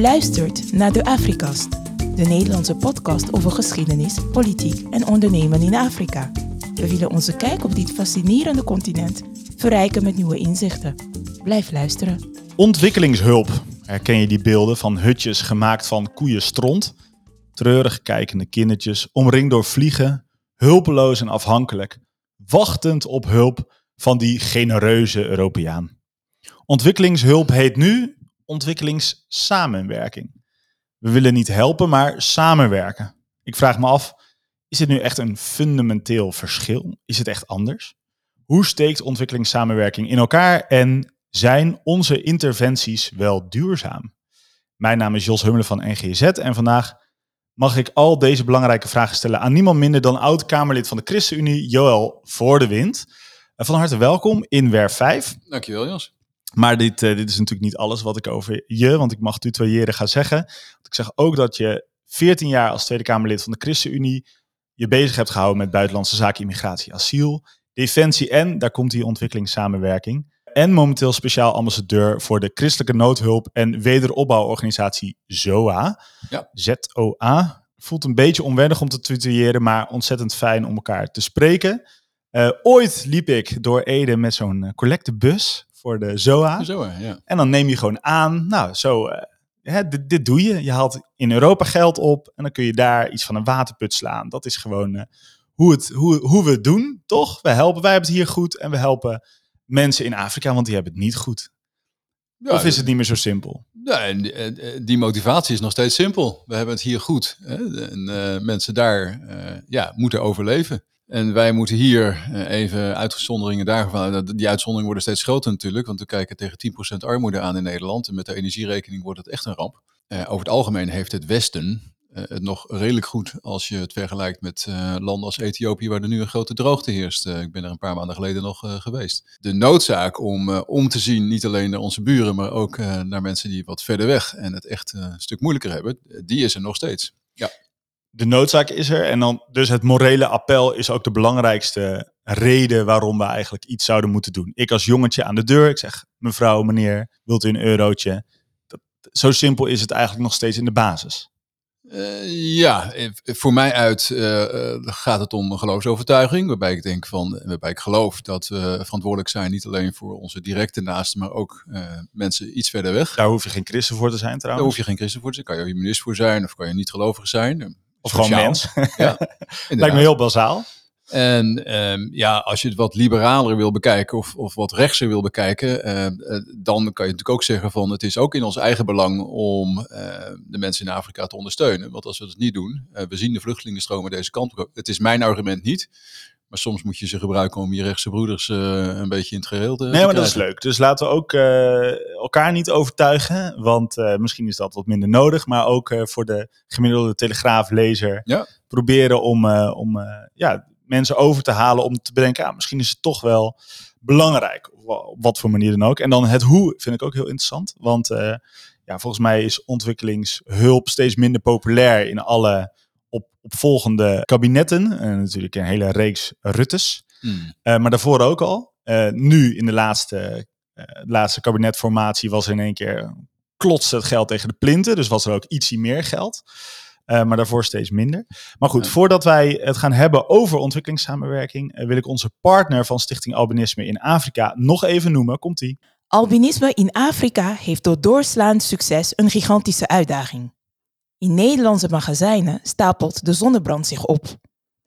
Luistert naar de Afrikast, de Nederlandse podcast over geschiedenis, politiek en ondernemen in Afrika. We willen onze kijk op dit fascinerende continent verrijken met nieuwe inzichten. Blijf luisteren. Ontwikkelingshulp. Herken je die beelden van hutjes gemaakt van koeienstront? Treurig kijkende kindertjes, omringd door vliegen, hulpeloos en afhankelijk, wachtend op hulp van die genereuze Europeaan. Ontwikkelingshulp heet nu ontwikkelingssamenwerking. We willen niet helpen, maar samenwerken. Ik vraag me af, is dit nu echt een fundamenteel verschil? Is het echt anders? Hoe steekt ontwikkelingssamenwerking in elkaar en zijn onze interventies wel duurzaam? Mijn naam is Jos Hummelen van NGZ en vandaag mag ik al deze belangrijke vragen stellen aan niemand minder dan oud-Kamerlid van de ChristenUnie, Joël Voor de Wind. Van harte welkom in WER 5. Dankjewel Jos. Maar dit, uh, dit is natuurlijk niet alles wat ik over je, want ik mag tutoyeren, ga zeggen. Want ik zeg ook dat je 14 jaar als Tweede Kamerlid van de ChristenUnie je bezig hebt gehouden met buitenlandse zaken, immigratie, asiel, defensie en, daar komt die ontwikkelingssamenwerking. En momenteel speciaal ambassadeur voor de christelijke noodhulp en wederopbouworganisatie ZOA. Ja. Z-O-A. Voelt een beetje onwennig om te tutoyeren, maar ontzettend fijn om elkaar te spreken. Uh, ooit liep ik door Ede met zo'n uh, collectebus voor de ZOA. Zo, ja. En dan neem je gewoon aan, nou, zo, uh, hè, dit, dit, doe je. Je haalt in Europa geld op en dan kun je daar iets van een waterput slaan. Dat is gewoon uh, hoe, het, hoe, hoe we het doen, toch? We helpen, wij hebben het hier goed en we helpen mensen in Afrika, want die hebben het niet goed. Ja, of is het niet meer zo simpel? Ja, die, eh, die, motivatie is nog steeds simpel. We hebben het hier goed. Hè? En uh, mensen daar uh, ja, moeten overleven. En wij moeten hier even uitzonderingen daarvan. Die uitzonderingen worden steeds groter natuurlijk, want we kijken tegen 10% armoede aan in Nederland. En met de energierekening wordt het echt een ramp. Uh, over het algemeen heeft het Westen uh, het nog redelijk goed als je het vergelijkt met landen als Ethiopië, waar er nu een grote droogte heerst. ik ben er een paar maanden geleden nog geweest. De noodzaak om om te zien, niet alleen naar onze buren, maar ook naar mensen die wat verder weg en het echt een stuk moeilijker hebben, die is er nog steeds. Ja de noodzaak is er. En dan dus het morele appel is ook de belangrijkste reden waarom we eigenlijk iets zouden moeten doen. Ik als jongetje aan de deur, ik zeg, mevrouw, meneer, wilt u een eurotje? Dat, zo simpel is het eigenlijk nog steeds in de basis. Uh, ja, voor mij uit uh, gaat het om een geloofsovertuiging, waarbij ik denk van, waarbij ik geloof dat we verantwoordelijk zijn niet alleen voor onze directe naasten, maar ook uh, mensen iets verder weg. Daar hoef je geen christen voor te zijn trouwens. Daar hoef je geen christen voor te zijn, kan je humanist voor zijn of kan je niet gelovig zijn. Of gewoon mens. Ja, Lijkt me heel bazaal. En um, ja, als je het wat liberaler wil bekijken of, of wat rechtser wil bekijken, uh, uh, dan kan je natuurlijk ook zeggen van het is ook in ons eigen belang om uh, de mensen in Afrika te ondersteunen. Want als we dat niet doen, we zien de vluchtelingenstromen deze kant op. Het is mijn argument niet. Maar soms moet je ze gebruiken om je rechtse broeders uh, een beetje in het geheel te. Nee, maar krijgen. dat is leuk. Dus laten we ook uh, elkaar niet overtuigen. Want uh, misschien is dat wat minder nodig. Maar ook voor de gemiddelde telegraaflezer ja. proberen om, om ja, mensen over te halen om te bedenken. Ah, misschien is het toch wel belangrijk. Op wat voor manier dan ook. En dan het hoe vind ik ook heel interessant. Want ja, volgens mij is ontwikkelingshulp steeds minder populair in alle op, op volgende kabinetten. En natuurlijk een hele reeks Ruttes. Hmm. Uh, maar daarvoor ook al. Uh, nu in de laatste, uh, laatste kabinetformatie was er in één keer klotste het geld tegen de plinten. Dus was er ook ietsie meer geld. maar daarvoor steeds minder. Maar goed, ja. voordat wij het gaan hebben over ontwikkelingssamenwerking, wil ik onze partner van Stichting Albinisme in Afrika nog even noemen. Komt-ie. Albinisme in Afrika heeft door doorslaand succes een gigantische uitdaging. In Nederlandse magazijnen stapelt de zonnebrand zich op.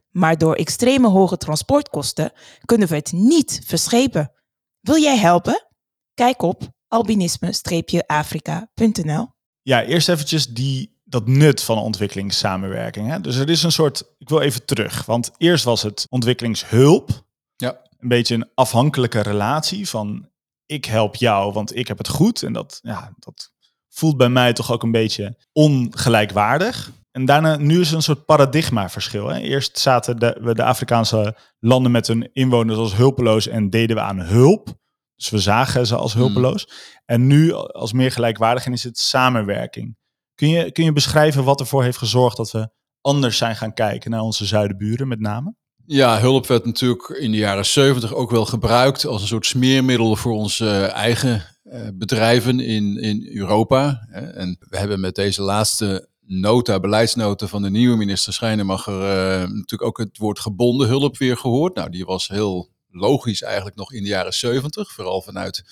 Maar door extreme hoge transportkosten kunnen we het niet verschepen. Wil jij helpen? Kijk op albinisme-afrika.nl. Ja, eerst eventjes die, dat nut van ontwikkelingssamenwerking. Hè? Dus er is een soort, ik wil even terug, want eerst was het ontwikkelingshulp. Ja. Een beetje een afhankelijke relatie van ik help jou, want ik heb het goed. En dat, ja, dat voelt bij mij toch ook een beetje ongelijkwaardig. En daarna, nu is er een soort paradigmaverschil. Hè. Eerst zaten de, we de Afrikaanse landen met hun inwoners als hulpeloos en deden we aan hulp. Dus we zagen ze als hulpeloos. Mm. En nu als meer gelijkwaardig en is het samenwerking. Kun je, kun je beschrijven wat ervoor heeft gezorgd dat we anders zijn gaan kijken naar onze zuidenburen met name? Ja, hulp werd natuurlijk in de jaren 70 ook wel gebruikt als een soort smeermiddel voor onze eigen bedrijven in, in Europa. Hè. En we hebben met deze laatste nota, beleidsnota van de nieuwe minister Schijnemacher uh, natuurlijk ook het woord gebonden hulp weer gehoord. Nou, die was heel logisch eigenlijk nog in de jaren 70, vooral vanuit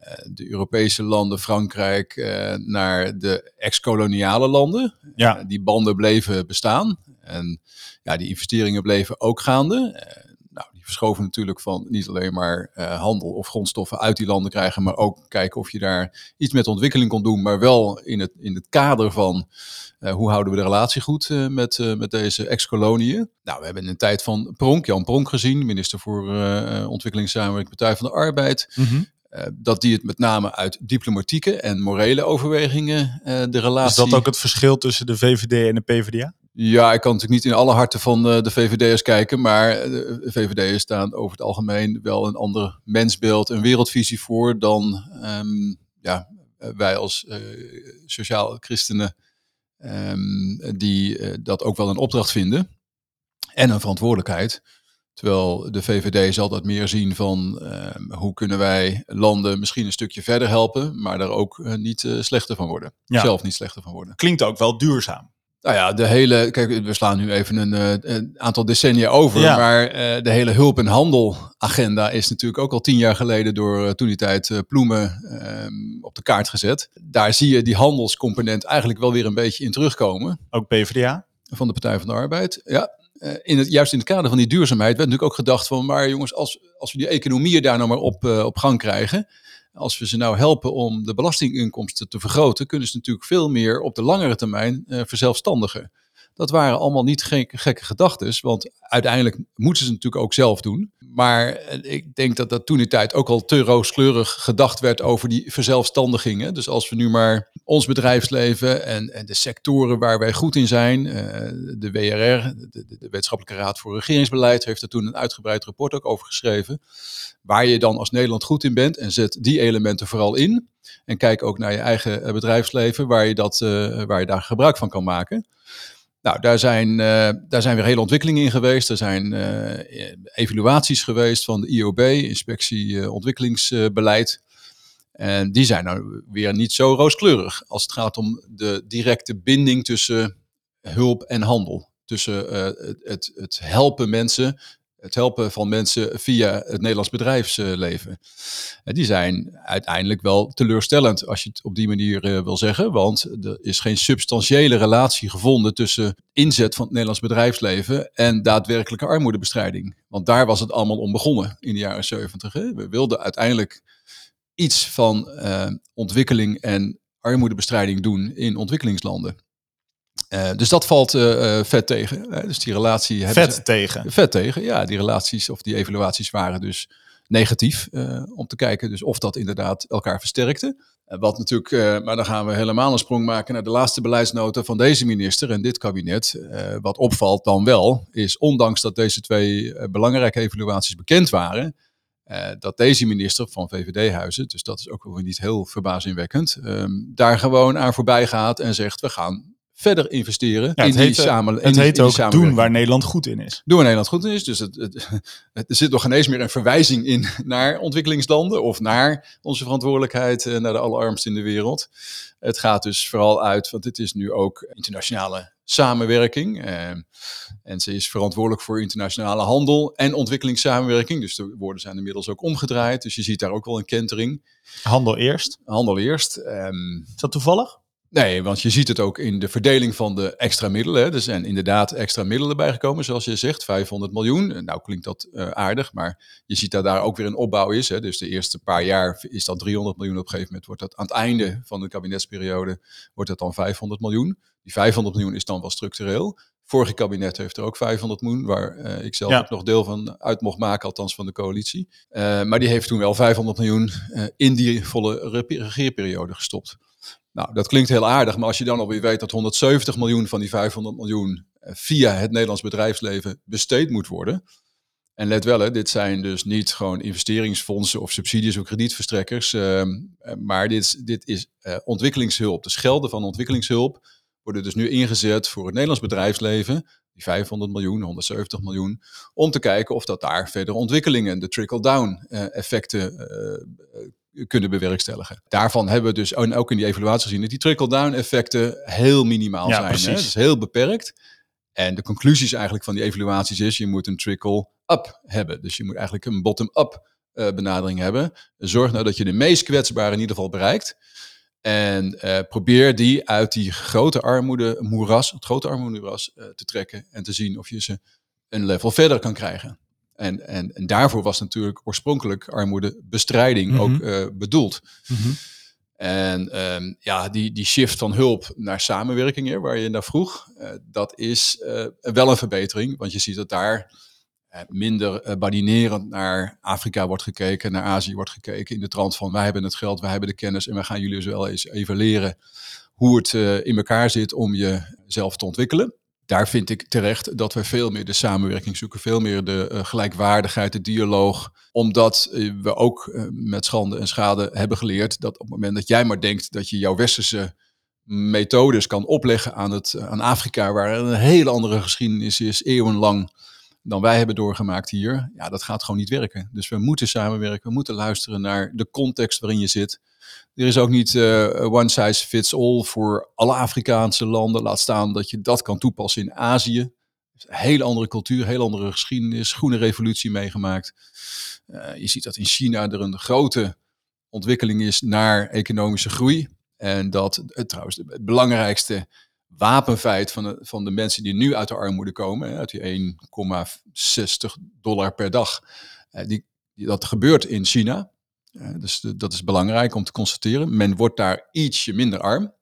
uh, de Europese landen, Frankrijk, naar de ex-koloniale landen. Ja. die banden bleven bestaan en ja, die investeringen bleven ook gaande. Die verschoven natuurlijk van niet alleen maar handel of grondstoffen uit die landen krijgen, maar ook kijken of je daar iets met ontwikkeling kon doen, maar wel in het, in het kader van uh, hoe houden we de relatie goed uh, met, met deze ex-koloniën? Nou, we hebben in een tijd van Pronk, Jan Pronk gezien, minister voor Ontwikkelingssamenwerking Partij van de Arbeid. Mm -hmm. dat die het met name uit diplomatieke en morele overwegingen de relatie... Is dat ook het verschil tussen de VVD en de PvdA? Ja, ik kan natuurlijk niet in alle harten van de VVD'ers kijken, maar de VVD'ers staan over het algemeen wel een ander mensbeeld, een wereldvisie voor dan um, ja, wij als sociaal christenen Um, die uh, dat ook wel een opdracht vinden. En een verantwoordelijkheid. Terwijl de VVD zal dat meer zien van uh, hoe kunnen wij landen misschien een stukje verder helpen, maar daar ook niet slechter van worden. Ja. Zelf niet slechter van worden. Klinkt ook wel duurzaam. Nou ja, de hele. Kijk, we slaan nu even een, uh, een aantal decennia over. Ja. Maar uh, de hele hulp- en handelagenda is natuurlijk ook al tien jaar geleden door uh, toen die tijd Ploemen ehm, op de kaart gezet. Daar zie je die handelscomponent eigenlijk wel weer een beetje in terugkomen. Ook PvdA? Van de Partij van de Arbeid. Ja. In het, juist in het kader van die duurzaamheid werd natuurlijk ook gedacht van, maar jongens, als, als we die economieën daar nou maar op, op gang krijgen, als we ze nou helpen om de belastinginkomsten te vergroten, kunnen ze natuurlijk veel meer op de langere termijn uh, verzelfstandigen. Dat waren allemaal niet gek, gekke gedachten, want uiteindelijk moeten ze het natuurlijk ook zelf doen. Maar ik denk dat dat toen die tijd ook al te rooskleurig gedacht werd over die verzelfstandigingen. Dus als we nu maar ons bedrijfsleven en, en de sectoren waar wij goed in zijn, uh, de WRR, de, Wetenschappelijke Raad voor Regeringsbeleid, heeft er toen een uitgebreid rapport ook over geschreven. Waar je dan als Nederland goed in bent en zet die elementen vooral in. En kijk ook naar je eigen bedrijfsleven waar je, dat, waar je daar gebruik van kan maken. Nou, daar zijn, uh, daar zijn weer hele ontwikkelingen in geweest. Er zijn uh, evaluaties geweest van de IOB, Inspectie uh, Ontwikkelingsbeleid. En die zijn nou weer niet zo rooskleurig als het gaat om de directe binding tussen hulp en handel. Tussen het, het helpen mensen het helpen van mensen via het Nederlands bedrijfsleven. En die zijn uiteindelijk wel teleurstellend, als je het op die manier uh, wil zeggen. Want er is geen substantiële relatie gevonden tussen inzet van het Nederlands bedrijfsleven en daadwerkelijke armoedebestrijding. Want daar was het allemaal om begonnen in de jaren 70. Hè? We wilden uiteindelijk iets van uh, ontwikkeling en armoedebestrijding doen in ontwikkelingslanden. Uh, dus dat valt uh, vet tegen. Uh, dus die relatie. Vet ze, tegen. Vet tegen, ja. Die relaties of die evaluaties waren dus negatief om te kijken. Dus of dat inderdaad elkaar versterkte. wat natuurlijk, maar dan gaan we helemaal een sprong maken naar de laatste beleidsnota van deze minister en dit kabinet. wat opvalt dan wel, is ondanks dat deze twee belangrijke evaluaties bekend waren. dat deze minister van VVD-huizen, dus dat is ook wel niet heel verbazingwekkend, um, daar gewoon aan voorbij gaat en zegt: we gaan verder investeren ja, in die, heet, samen, het heet ook doen waar Nederland goed in is. Doen waar Nederland goed in is. Dus het, het, het, er zit nog ineens meer een verwijzing in naar ontwikkelingslanden of naar onze verantwoordelijkheid naar de allerarmsten in de wereld. Het gaat dus vooral uit, want dit is nu ook internationale samenwerking. Eh, en ze is verantwoordelijk voor internationale handel en ontwikkelingssamenwerking. Dus de woorden zijn inmiddels ook omgedraaid. Dus je ziet daar ook wel een kentering. Handel eerst. Handel eerst. Um, is dat toevallig? Nee, want je ziet het ook in de verdeling van de extra middelen. Hè. Er zijn inderdaad extra middelen bijgekomen, zoals je zegt, 500 miljoen. Nou klinkt dat uh, aardig, maar je ziet dat daar ook weer een opbouw is. Hè. Dus de eerste paar jaar is dat 300 miljoen. Op een gegeven moment wordt dat aan het einde van de kabinetsperiode wordt dat dan 500 miljoen. Die 500 miljoen is dan wel structureel. Vorige kabinet heeft er ook 500 miljoen, waar uh, ik zelf Ja. ook nog deel van uit mocht maken, althans van de coalitie. Uh, maar die heeft toen wel 500 miljoen in die volle re- regeerperiode gestopt. Nou, dat klinkt heel aardig, maar als je dan alweer weet dat 170 miljoen van die 500 miljoen eh, via het Nederlands bedrijfsleven besteed moet worden. En let wel, hè, dit zijn dus niet gewoon investeringsfondsen of subsidies of kredietverstrekkers, uh, maar dit dit is uh, ontwikkelingshulp. Dus gelden van ontwikkelingshulp worden dus nu ingezet voor het Nederlands bedrijfsleven, die 500 miljoen, 170 miljoen, om te kijken of dat daar verder ontwikkelingen, de trickle-down uh, effecten kunnen bewerkstelligen. Daarvan hebben we dus ook in die evaluatie gezien dat die trickle-down effecten heel minimaal Ja, zijn. Hè? precies. Is heel beperkt. En de conclusies eigenlijk van die evaluaties is, je moet een trickle-up hebben. Dus je moet eigenlijk een bottom-up eh, benadering hebben. Zorg nou dat je de meest kwetsbaren in ieder geval bereikt. En eh, probeer die uit die grote armoede moeras, het grote armoede moeras, eh, te trekken en te zien of je ze een level verder kan krijgen. En, en, en daarvoor was natuurlijk oorspronkelijk armoedebestrijding Mhm. ook eh, bedoeld. En ehm, ja, die, die shift van hulp naar samenwerking, hè, waar je naar vroeg, eh, dat is eh, wel een verbetering. Want je ziet dat daar minder badinerend naar Afrika wordt gekeken, naar Azië wordt gekeken. In de trant van wij hebben het geld, wij hebben de kennis en wij gaan jullie dus wel eens even leren hoe het in elkaar zit om jezelf te ontwikkelen. Daar vind ik terecht dat we veel meer de samenwerking zoeken, veel meer de eh, gelijkwaardigheid, de dialoog. Omdat eh, we ook eh, met schande en schade hebben geleerd dat op het moment dat jij maar denkt dat je jouw westerse methodes kan opleggen aan, het, aan Afrika, waar een hele andere geschiedenis is, eeuwenlang, dan wij hebben doorgemaakt hier. Ja, dat gaat gewoon niet werken. Dus we moeten samenwerken, we moeten luisteren naar de context waarin je zit. Er is ook niet eh, one size fits all voor alle Afrikaanse landen. Laat staan dat je dat kan toepassen in Azië. Hele andere cultuur, hele andere geschiedenis, groene revolutie meegemaakt. Eh, je ziet dat in China er een grote ontwikkeling is naar economische groei. En dat eh, trouwens het belangrijkste wapenfeit van de, van de mensen die nu uit de armoede komen, uit die 1,60 dollar per dag, eh, die, die, dat gebeurt in China. Eh, dus dat is belangrijk om te constateren. Men wordt daar ietsje minder arm.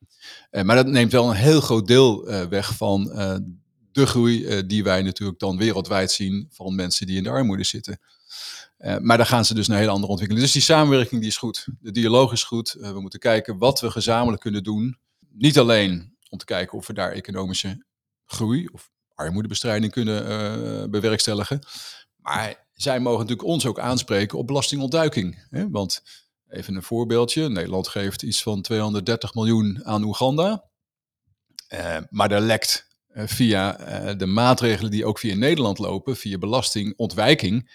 Eh, maar dat neemt wel een heel groot deel weg van de groei die wij natuurlijk dan wereldwijd zien van mensen die in de armoede zitten. Maar daar gaan ze dus naar hele andere ontwikkelingen. Dus die samenwerking die is goed. De dialoog is goed. We moeten kijken wat we gezamenlijk kunnen doen. Niet alleen om te kijken of we daar economische groei of armoedebestrijding kunnen eh, bewerkstelligen. Maar zij mogen natuurlijk ons ook aanspreken op belastingontduiking. Hè? Want even een voorbeeldje. Nederland geeft iets van 230 miljoen aan Oeganda. Eh, maar er lekt eh, via de maatregelen die ook via Nederland lopen, via belastingontwijking,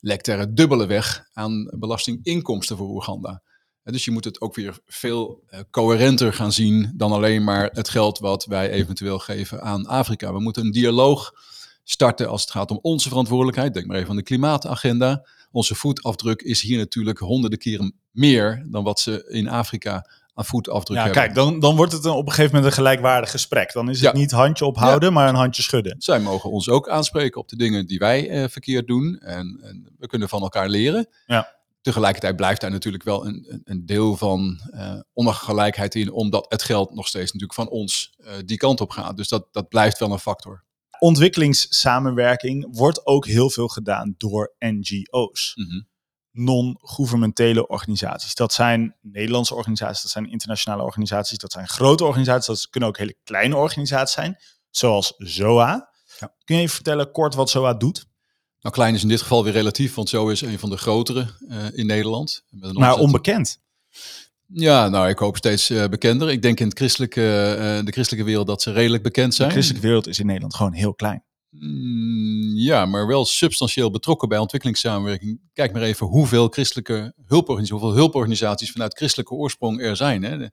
lekt er het dubbele weg aan belastinginkomsten voor Oeganda. Dus je moet het ook weer veel eh, coherenter gaan zien dan alleen maar het geld wat wij eventueel geven aan Afrika. We moeten een dialoog starten als het gaat om onze verantwoordelijkheid. Denk maar even aan de klimaatagenda. Onze voetafdruk is hier natuurlijk honderden keren meer dan wat ze in Afrika aan voetafdruk Ja, hebben. kijk, dan, dan wordt het een, op een gegeven moment een gelijkwaardig gesprek. Dan is het Ja. niet handje ophouden, maar een handje schudden. Zij mogen ons ook aanspreken op de dingen die wij eh, verkeerd doen. En, en we kunnen van elkaar leren. Ja. Tegelijkertijd blijft daar natuurlijk wel een, een- deel van eh ongelijkheid in, omdat het geld nog steeds natuurlijk van ons eh, die kant op gaat. Dus dat, dat blijft wel een factor. Ontwikkelingssamenwerking wordt ook heel veel gedaan door NGO's. Mhm. Non-governementele organisaties. Dat zijn Nederlandse organisaties, dat zijn internationale organisaties, dat zijn grote organisaties, dat kunnen ook hele kleine organisaties zijn, zoals ZOA. Ja. Kun je even vertellen kort wat ZOA doet? Nou, klein is in dit geval weer relatief, want zo is een van de grotere eh, in Nederland. Met een Maar omzet- onbekend. Ja, nou, ik hoop steeds eh, bekender. Ik denk in het christelijke, eh, de christelijke wereld dat ze redelijk bekend De zijn. christelijke wereld is in Nederland gewoon heel klein. Mm, Ja, maar wel substantieel betrokken bij ontwikkelingssamenwerking. Kijk maar even hoeveel christelijke hulporganisaties, hoeveel hulporganisaties vanuit christelijke oorsprong er zijn. Hè. De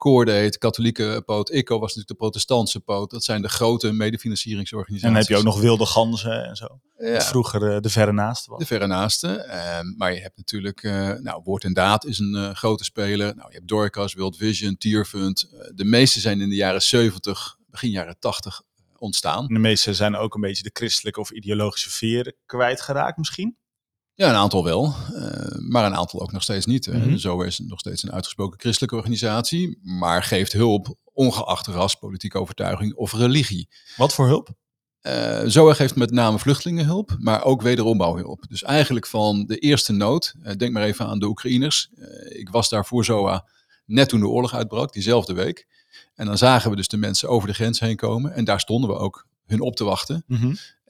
Koorde heet katholieke poot, ICO was natuurlijk de protestantse poot. Dat zijn de grote medefinancieringsorganisaties. En dan heb je ook nog wilde ganzen en zo. Ja, vroeger eh, de verre naaste was. de verre naaste. Ehm, maar je hebt natuurlijk, eh, nou, Woord en Daad is een eh, grote speler. Nou, je hebt Dorcas, World Vision, Tierfund. De meeste zijn in de jaren 70, begin jaren 80 ontstaan. En de meeste zijn ook een beetje de christelijke of ideologische veer kwijtgeraakt misschien. Ja, een aantal wel, eh, maar een aantal ook nog steeds niet. Mhm. Zo is het nog steeds een uitgesproken christelijke organisatie, maar geeft hulp ongeacht ras, politieke overtuiging of religie. Wat voor hulp? Eh ZOA geeft met name vluchtelingenhulp, maar ook wederopbouwhulp. Dus eigenlijk van de eerste nood, eh, denk maar even aan de Oekraïners. Ik was daar voor ZOA net toen de oorlog uitbrak, diezelfde week. En dan zagen we dus de mensen over de grens heen komen en daar stonden we ook hun op te wachten.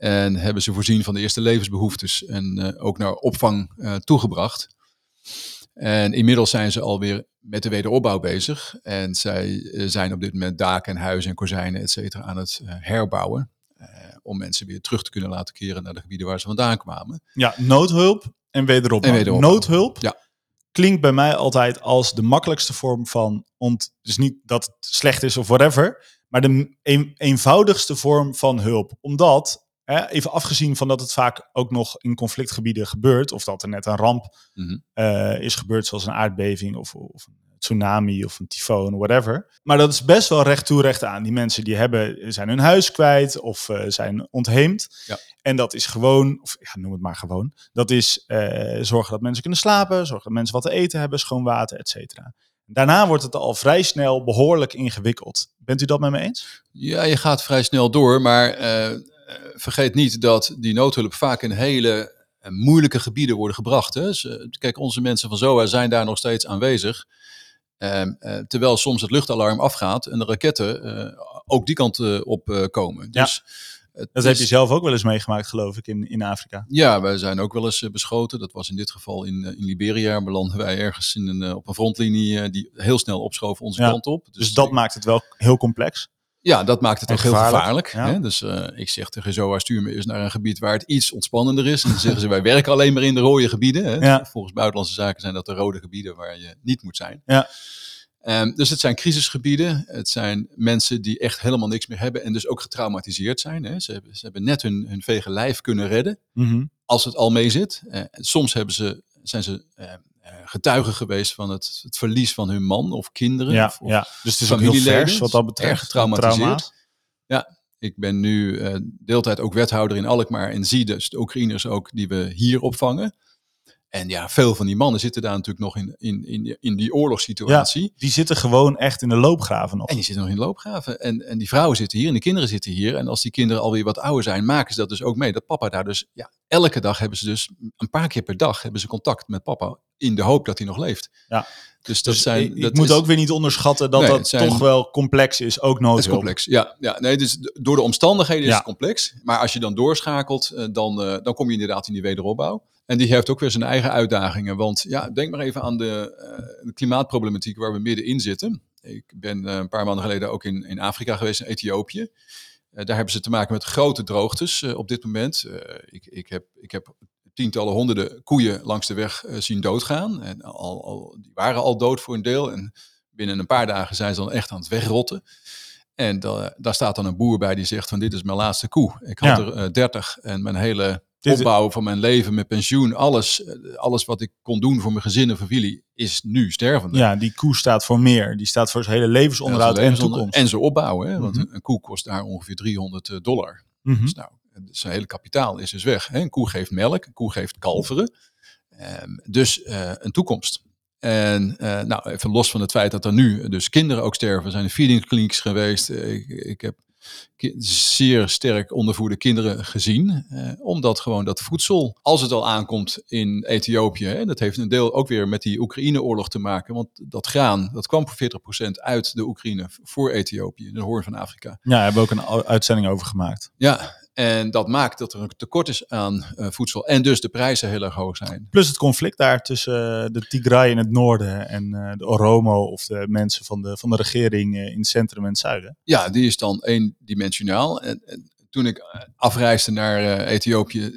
En hebben ze voorzien van de eerste levensbehoeftes en eh, ook naar opvang eh, toegebracht. En inmiddels zijn ze alweer met de wederopbouw bezig. En zij eh, zijn op dit moment daken en huizen en kozijnen, et cetera, aan het herbouwen. eh, om mensen weer terug te kunnen laten keren naar de gebieden waar ze vandaan kwamen. Ja, noodhulp en wederopbouw. En wederopbouw. Noodhulp Ja. klinkt bij mij altijd als de makkelijkste vorm van ont. Dus niet dat het slecht is of whatever, maar de een, eenvoudigste vorm van hulp. Omdat, even afgezien van dat het vaak ook nog in conflictgebieden gebeurt, of dat er net een ramp Mhm. eh, is gebeurd, zoals een aardbeving of, of een tsunami of een tyfoon, whatever. Maar dat is best wel recht toe, recht aan. Die mensen die hebben, zijn hun huis kwijt of eh, zijn ontheemd. Ja. En dat is gewoon, of ja, noem het maar gewoon, dat is eh, zorgen dat mensen kunnen slapen, zorgen dat mensen wat te eten hebben, schoon water, et cetera. Daarna wordt het al vrij snel behoorlijk ingewikkeld. Bent u dat met me eens? Ja, je gaat vrij snel door, maar vergeet niet dat die noodhulp vaak in hele eh, moeilijke gebieden worden gebracht. Hè. Dus, eh, kijk, onze mensen van ZOA zijn daar nog steeds aanwezig. Ehm, eh, terwijl soms het luchtalarm afgaat en de raketten eh, ook die kant eh, op eh, komen. Ja. Dus Dat is- heb je zelf ook wel eens meegemaakt, geloof ik, in, in Afrika. Ja, wij zijn ook wel eens eh, beschoten. Dat was in dit geval in, eh, in Liberia. Belanden wij ergens in een, eh, op een frontlinie eh, die heel snel opschoof onze Ja, kant op. Dus dat maakt het wel heel complex. Ja, dat maakt het ook heel gevaarlijk. Hè? Dus eh, ik zeg tegen Zoa, stuur me eens naar een gebied waar het iets ontspannender is. En dan zeggen ze, wij werken alleen maar in de rode gebieden. Hè? Ja. Volgens buitenlandse zaken zijn dat de rode gebieden waar je niet moet zijn. Ja. Ehm, dus het zijn crisisgebieden. Het zijn mensen die echt helemaal niks meer hebben en dus ook getraumatiseerd zijn. Hè? Ze, hebben, ze hebben net hun, hun vege lijf kunnen redden Mhm. als het al mee zit. Eh, soms hebben ze, zijn ze eh, eh, getuigen geweest van het, het verlies van hun man of kinderen. Ja, of, of ja, dus het is ook heel vers wat dat betreft. Erg getraumatiseerd. Trauma's. Ik ben nu eh deeltijd ook wethouder in Alkmaar en zie dus de Oekraïners ook die we hier opvangen. En ja, veel van die mannen zitten daar natuurlijk nog in, in, in, in die oorlogssituatie. Die zitten gewoon echt in de loopgraven nog. En die zitten nog in de loopgraven. En, en die vrouwen zitten hier en de kinderen zitten hier. En als die kinderen alweer wat ouder zijn, maken ze dat dus ook mee. Dat papa daar dus, ja, elke dag hebben ze dus, een paar keer per dag hebben ze contact met papa. In de hoop dat hij nog leeft. Ja. Dus dat Dus zijn. ik, ik dat moet is- ook weer niet onderschatten dat Nee, dat zijn- toch wel complex is, ook Het is complex. Ja, ja nee, dus door de omstandigheden is het complex. Maar als je dan doorschakelt, eh, dan, eh, dan kom je inderdaad in die wederopbouw. En die heeft ook weer zijn eigen uitdagingen. Want ja, denk maar even aan de, eh, de klimaatproblematiek waar we middenin zitten. Ik ben een paar maanden geleden ook in, in Afrika geweest, in Ethiopië. Daar hebben ze te maken met grote droogtes op dit moment. Ik, ik, heb, ik heb tientallen, honderden koeien langs de weg eh, zien doodgaan. En al, al, die waren al dood voor een deel. En binnen een paar dagen zijn ze dan echt aan het wegrotten. En da- daar staat dan een boer bij die zegt van dit is mijn laatste koe. Ik had Ja. er eh, 30 en mijn hele opbouw van mijn leven, mijn pensioen, alles, eh, alles wat ik kon doen voor mijn gezin en familie is nu stervende. Ja, die koe staat voor meer. Die staat voor zijn hele levensonderhoud Ja, en toekomst. En ze opbouwen, hè? want Mhm. een, een koe kost daar ongeveer 300 dollar. Mhm. Dus nou, zijn hele kapitaal is dus weg. Hè? Een koe geeft melk, een koe geeft kalveren. Ehm, dus eh, een toekomst. En eh, nou, even los van het feit dat er nu dus kinderen ook sterven, zijn er feedingklinieks geweest. Ik, ik heb zeer sterk ondervoerde kinderen gezien. eh, omdat gewoon dat voedsel, als het al aankomt in Ethiopië, hè, dat heeft een deel ook weer met die Oekraïne-oorlog te maken. Want dat graan, dat kwam voor 40% uit de Oekraïne voor Ethiopië, de hoorn van Afrika. Ja, daar hebben we ook een uitzending over gemaakt. Ja, en dat maakt dat er een tekort is aan eh, voedsel en dus de prijzen heel erg hoog zijn. Plus het conflict daar tussen eh, de Tigray in het noorden en eh, de Oromo of de mensen van de, van de regering in het centrum en het zuiden. Ja, die is dan eendimensionaal. En, en toen ik afreisde naar Ethiopië,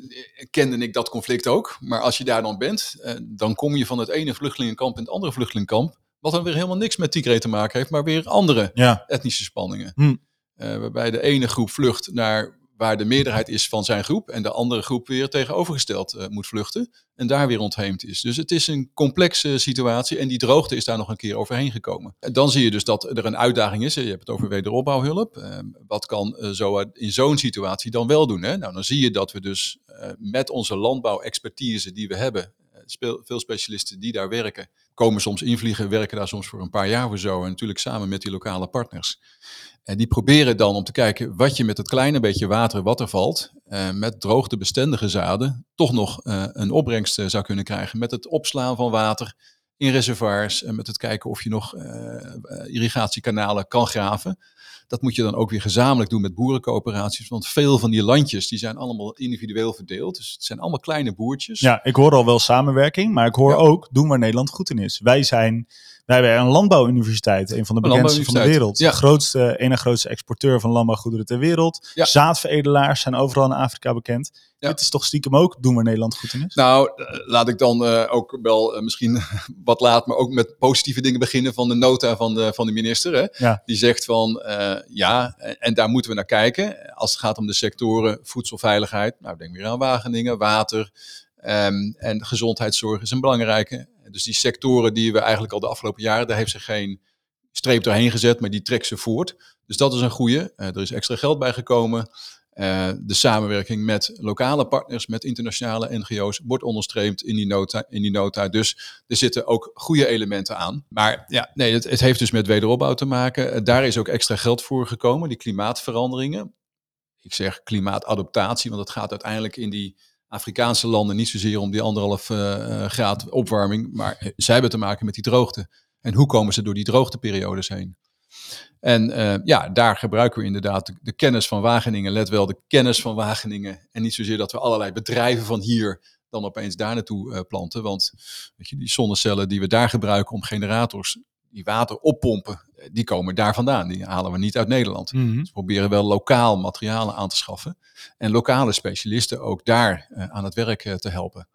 kende ik dat conflict ook. Maar als je daar dan bent, dan kom je van het ene vluchtelingenkamp in het andere vluchtelingenkamp. Wat dan weer helemaal niks met Tigray te maken heeft, maar weer andere Ja, etnische spanningen. Hm. Waarbij de ene groep vlucht naar waar de meerderheid is van zijn groep en de andere groep weer tegenovergesteld eh, moet vluchten en daar weer ontheemd is. Dus het is een complexe situatie en die droogte is daar nog een keer overheen gekomen. En dan zie je dus dat er een uitdaging is. Je hebt het over wederopbouwhulp. Eh, wat kan eh, zo in zo'n situatie dan wel doen? Hè? Nou, dan zie je dat we dus eh, met onze landbouwexpertise die we hebben, veel specialisten die daar werken, komen soms invliegen, werken daar soms voor een paar jaar voor zo en natuurlijk samen met die lokale partners. En die proberen dan om te kijken wat je met het kleine beetje water wat er valt, eh, met droogtebestendige zaden, toch nog eh, een opbrengst eh, zou kunnen krijgen met het opslaan van water in reservoirs en met het kijken of je nog eh, irrigatiekanalen kan graven. Dat moet je dan ook weer gezamenlijk doen met boerencoöperaties. Want veel van die landjes die zijn allemaal individueel verdeeld. Dus het zijn allemaal kleine boertjes. Ja, ik hoor al wel samenwerking, maar ik hoor Ja. ook doen waar Nederland goed in is. Wij zijn, wij hebben een landbouwuniversiteit, een van de bekendste van de wereld. De grootste, ene grootste exporteur van landbouwgoederen ter wereld. Ja. Zaadveredelaars zijn overal in Afrika bekend. Ja. Dit is toch stiekem ook doen waar Nederland goed in is? Nou, eh, laat ik dan eh, ook wel eh, misschien wat laat, maar ook met positieve dingen beginnen van de nota van de, van de minister. Hè? Ja. Die zegt van ja, en, daar moeten we naar kijken. Als het gaat om de sectoren voedselveiligheid, nou denk weer aan Wageningen, water ehm, en gezondheidszorg is een belangrijke. Dus die sectoren die we eigenlijk al de afgelopen jaren, daar heeft ze geen streep doorheen gezet, maar die trekt ze voort. Dus dat is een goede. er is extra geld bijgekomen. Eh, de samenwerking met lokale partners, met internationale NGO's, wordt onderstreept in die nota. In die nota. Dus er zitten ook goede elementen aan. Maar ja, nee, het, het heeft dus met wederopbouw te maken. Eh, daar is ook extra geld voor gekomen, die klimaatveranderingen. Ik zeg klimaatadaptatie, want het gaat uiteindelijk in die Afrikaanse landen niet zozeer om die anderhalf eh, graad opwarming, maar zij hebben te maken met die droogte. En hoe komen ze door die droogteperiodes heen? En eh, ja, daar gebruiken we inderdaad de, kennis van Wageningen. Let wel, de kennis van Wageningen. En niet zozeer dat we allerlei bedrijven van hier dan opeens daar naartoe planten. Want weet je, die zonnecellen die we daar gebruiken om generators die water oppompen, die komen daar vandaan. Die halen we niet uit Nederland. Mhm. Dus we proberen wel lokaal materialen aan te schaffen. En lokale specialisten ook daar eh, aan het werk eh, te helpen.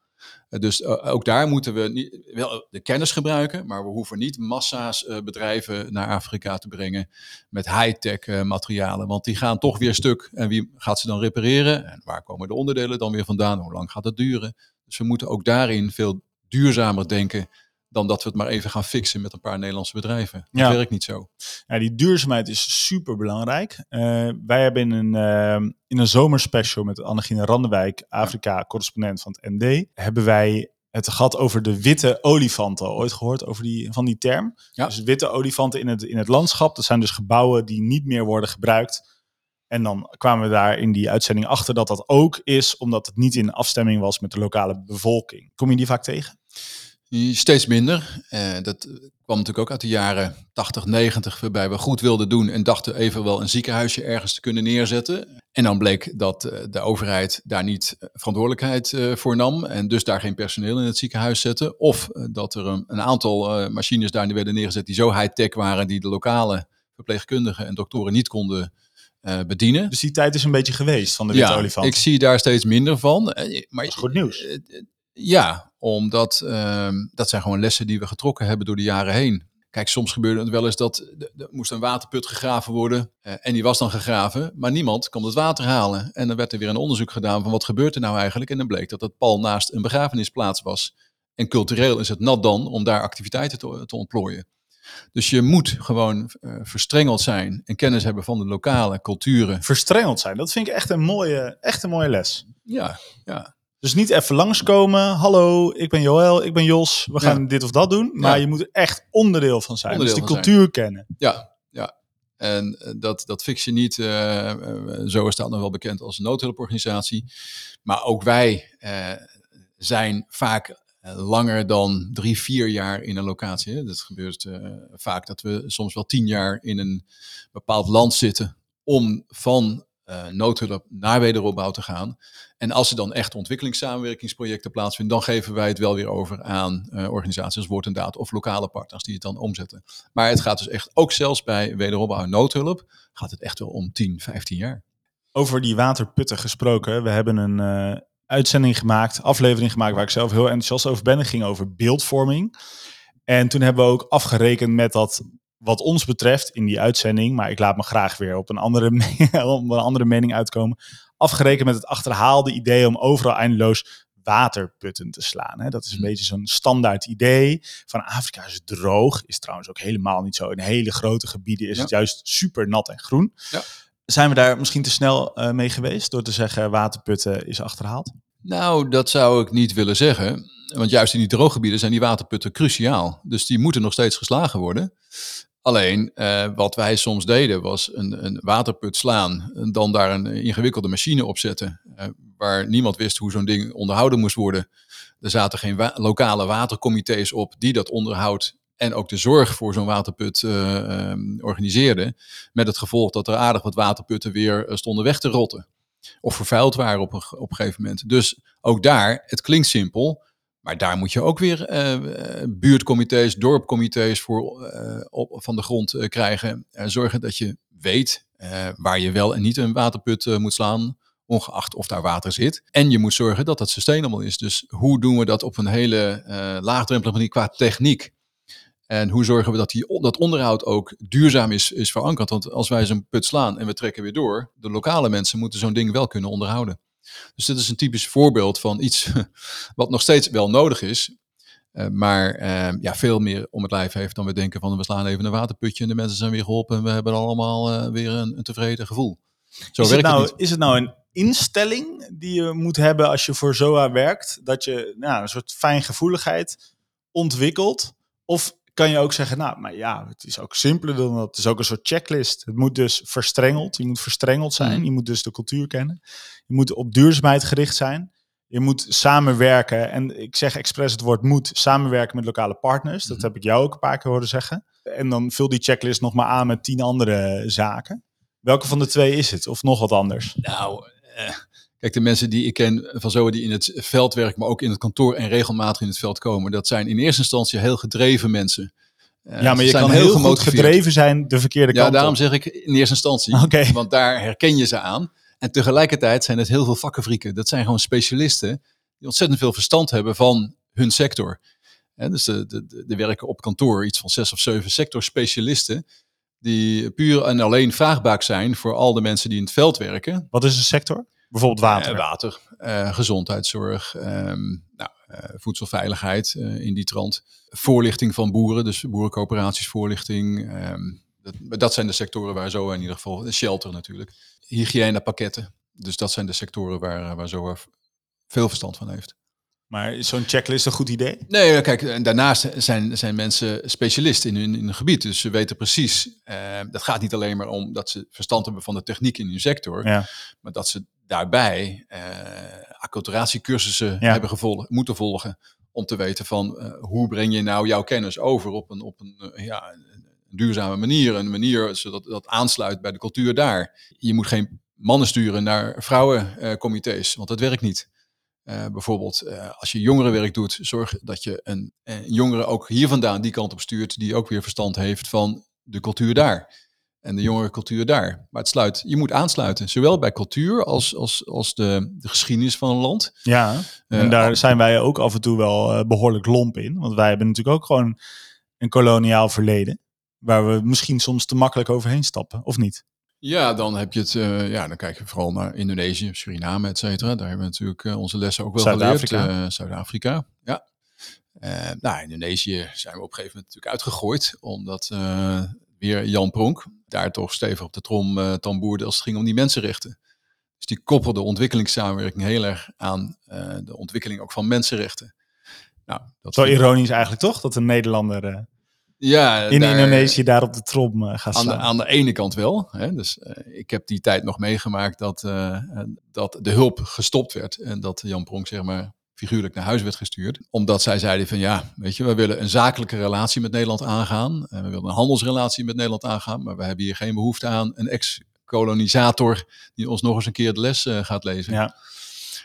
Eh, dus ook daar moeten we niet, wel de kennis gebruiken, maar we hoeven niet massa's bedrijven naar Afrika te brengen met high-tech materialen. Want die gaan toch weer stuk. En wie gaat ze dan repareren? En waar komen de onderdelen dan weer vandaan? Hoe lang gaat het duren? Dus we moeten ook daarin veel duurzamer denken dan dat we het maar even gaan fixen met een paar Nederlandse bedrijven. Dat Ja. werkt niet zo. Ja, die duurzaamheid is super belangrijk. wij hebben in een, eh, in een zomerspecial met Annegine Randewijk, Afrika-correspondent van het ND, hebben wij het gehad over de witte olifanten. Ooit gehoord over die, van die term? Ja. Dus witte olifanten in het, in het landschap. Dat zijn dus gebouwen die niet meer worden gebruikt. En dan kwamen we daar in die uitzending achter dat dat ook is omdat het niet in afstemming was met de lokale bevolking. Kom je die vaak tegen? Steeds minder. Eh, dat kwam natuurlijk ook uit de jaren 80, 90, waarbij we goed wilden doen en dachten even wel een ziekenhuisje ergens te kunnen neerzetten. En dan bleek dat eh, de overheid daar niet eh, verantwoordelijkheid voor nam en dus daar geen personeel in het ziekenhuis zette. Of dat er een, een aantal machines daar werden neergezet die zo high-tech waren die de lokale verpleegkundigen en doktoren niet konden bedienen. Dus die tijd is een beetje geweest van de witte ja, olifant. ik zie daar steeds minder van. Maar Dat is goed nieuws. Ja, omdat ehm, dat zijn gewoon lessen die we getrokken hebben door de jaren heen. Kijk, soms gebeurde het wel eens dat er moest een waterput gegraven worden. eh, en die was dan gegraven, maar niemand kon het water halen. En dan werd er weer een onderzoek gedaan van wat gebeurt er nou eigenlijk. En dan bleek dat het pal naast een begrafenisplaats was. En cultureel is het nat dan om daar activiteiten te, te ontplooien. Dus je moet gewoon eh, verstrengeld zijn en kennis hebben van de lokale culturen. Verstrengeld zijn, dat vind ik echt een mooie, echt een mooie les. Ja, ja. Dus niet even langskomen. Hallo, ik ben Joël, ik ben Jos. We gaan dit of dat doen. Maar Ja. je moet er echt onderdeel van zijn. Onderdeel dus die cultuur kennen. Ja, ja. En eh, dat, dat fix je niet, eh, eh, zo is dat nog wel bekend als noodhulporganisatie. Maar ook wij zijn vaak langer dan drie, vier jaar in een locatie. Hè. Dat gebeurt vaak dat we soms wel tien jaar in een bepaald land zitten om van eh, noodhulp naar wederopbouw te gaan. En als er dan echt ontwikkelingssamenwerkingsprojecten plaatsvinden, dan geven wij het wel weer over aan eh, organisaties als Woord en Daad of lokale partners die het dan omzetten. Maar het gaat dus echt, ook zelfs bij wederopbouw en noodhulp, gaat het echt wel om 10, 15 jaar. Over die waterputten gesproken. We hebben een eh, uitzending gemaakt, aflevering gemaakt waar ik zelf heel enthousiast over ben. Het ging over beeldvorming. En toen hebben we ook afgerekend met dat wat ons betreft in die uitzending, maar ik laat me graag weer op een andere, op een andere mening uitkomen. Afgerekend met het achterhaalde idee om overal eindeloos waterputten te slaan. Hè. Dat is een Hmm. beetje zo'n standaard idee. Van Afrika is droog, is trouwens ook helemaal niet zo. In hele grote gebieden is Ja. het juist super nat en groen. Ja. Zijn we daar misschien te snel eh, mee geweest door te zeggen waterputten is achterhaald? Nou, dat zou ik niet willen zeggen. Want juist in die drooggebieden zijn die waterputten cruciaal. Dus die moeten nog steeds geslagen worden. Alleen, eh, wat wij soms deden was een, een waterput slaan. En dan daar een ingewikkelde machine op zetten. eh, waar niemand wist hoe zo'n ding onderhouden moest worden. Er zaten geen lokale watercomité's op die dat onderhoud en ook de zorg voor zo'n waterput uh, organiseerde. Met het gevolg dat er aardig wat waterputten weer stonden weg te rotten. Of vervuild waren op een, op een gegeven moment. Dus ook daar, het klinkt simpel. Maar daar moet je ook weer uh, buurtcomité's, dorpcomité's voor uh, op, van de grond krijgen. zorgen dat je weet waar je wel en niet een waterput moet slaan ongeacht of daar water zit. En je moet zorgen dat dat sustainable is. Dus hoe doen we dat op een hele uh, laagdrempelige manier qua techniek? En hoe zorgen we dat die, dat onderhoud ook duurzaam is, is verankerd? Want als wij zo'n put slaan en we trekken weer door, de lokale mensen moeten zo'n ding wel kunnen onderhouden. Dus dit is een typisch voorbeeld van iets wat nog steeds wel nodig is, uh, maar uh, ja, veel meer om het lijf heeft dan we denken van we slaan even een waterputje en de mensen zijn weer geholpen en we hebben allemaal uh, weer een, een, tevreden gevoel. Zo is, het nou, het is het nou een instelling die je moet hebben als je voor ZOA werkt? Dat je nou, een soort fijngevoeligheid ontwikkelt? Of kan je ook zeggen, nou, maar ja, het is ook simpeler dan dat. Het is ook een soort checklist. Het moet dus verstrengeld. Je moet verstrengeld zijn. Mhm. Je moet dus de cultuur kennen. Je moet op duurzaamheid gericht zijn. Je moet samenwerken. En ik zeg expres het woord moet. Samenwerken met lokale partners. Dat mhm. heb ik jou ook een paar keer horen zeggen. En dan vul die checklist nog maar aan met tien andere zaken. Welke van de twee is het? Of nog wat anders? Nou, eh, kijk, de mensen die ik ken van zo die in het veld werken, maar ook in het kantoor en regelmatig in het veld komen, dat zijn in eerste instantie heel gedreven mensen. Uh, ja, maar je kan heel, goed gedreven zijn de verkeerde kant Ja, daarom zeg ik in eerste instantie. Okay. Want daar herken je ze aan. En tegelijkertijd zijn het heel veel vakkenvrieken. Dat zijn gewoon specialisten die ontzettend veel verstand hebben van hun sector. En dus de, de, de werken op kantoor iets van zes of zeven sectorspecialisten die puur en alleen vraagbaak zijn voor al de mensen die in het veld werken. Wat is een sector? Bijvoorbeeld water. Uh, water, uh, gezondheidszorg, um, nou, uh, voedselveiligheid in die trant. Voorlichting van boeren, dus boerencoöperaties voorlichting. Um, dat, dat, zijn de sectoren waar zo in ieder geval, shelter natuurlijk. Hygiënepakketten, dus dat zijn de sectoren waar, waar zo veel verstand van heeft. Maar is zo'n checklist een goed idee? Nee, kijk, en daarnaast zijn, zijn mensen specialist in hun, in hun gebied. Dus ze weten precies, uh, dat gaat niet alleen maar om dat ze verstand hebben van de techniek in hun sector, ja. maar dat ze daarbij uh, acculturatiecursussen ja. hebben gevolg, moeten volgen. Om te weten van uh, hoe breng je nou jouw kennis over op een, op een, ja, een duurzame manier. Een manier zodat dat aansluit bij de cultuur daar. Je moet geen mannen sturen naar vrouwencomité's, want dat werkt niet. Uh, bijvoorbeeld, uh, als je jongerenwerk doet, zorg dat je een, een jongere ook hier vandaan die kant op stuurt, die ook weer verstand heeft van de cultuur daar. En de jongere cultuur daar. Maar het sluit, je moet aansluiten, zowel bij cultuur als, als, als de, de geschiedenis van een land. Ja, en uh, daar zijn wij ook af en toe wel behoorlijk lomp in. Want wij hebben natuurlijk ook gewoon een koloniaal verleden. Waar we misschien soms te makkelijk overheen stappen, of niet? Ja, dan heb je het, uh, ja, dan kijk je vooral naar Indonesië, Suriname, et cetera. Daar hebben we natuurlijk uh, onze lessen ook wel Zuid-Afrika. geleerd. Uh, Zuid-Afrika, ja. nou, Indonesië zijn we op een gegeven moment natuurlijk uitgegooid, omdat weer Jan Pronk daar toch stevig op de trom tamboerde als het ging om die mensenrechten. Dus die koppelde ontwikkelingssamenwerking heel erg aan de ontwikkeling ook van mensenrechten. Nou, dat Zo ironisch eigenlijk toch, dat een Nederlander ja, in Indonesië daar op de trom uh, gaat staan. Aan de, aan de ene kant wel. Hè, dus uh, ik heb die tijd nog meegemaakt dat, uh, dat de hulp gestopt werd. En dat Jan Pronk zeg maar figuurlijk naar huis werd gestuurd. Omdat zij zeiden van ja, weet je, we willen een zakelijke relatie met Nederland aangaan. En we willen een handelsrelatie met Nederland aangaan. Maar we hebben hier geen behoefte aan een ex-kolonisator die ons nog eens een keer de les gaat lezen. Ja.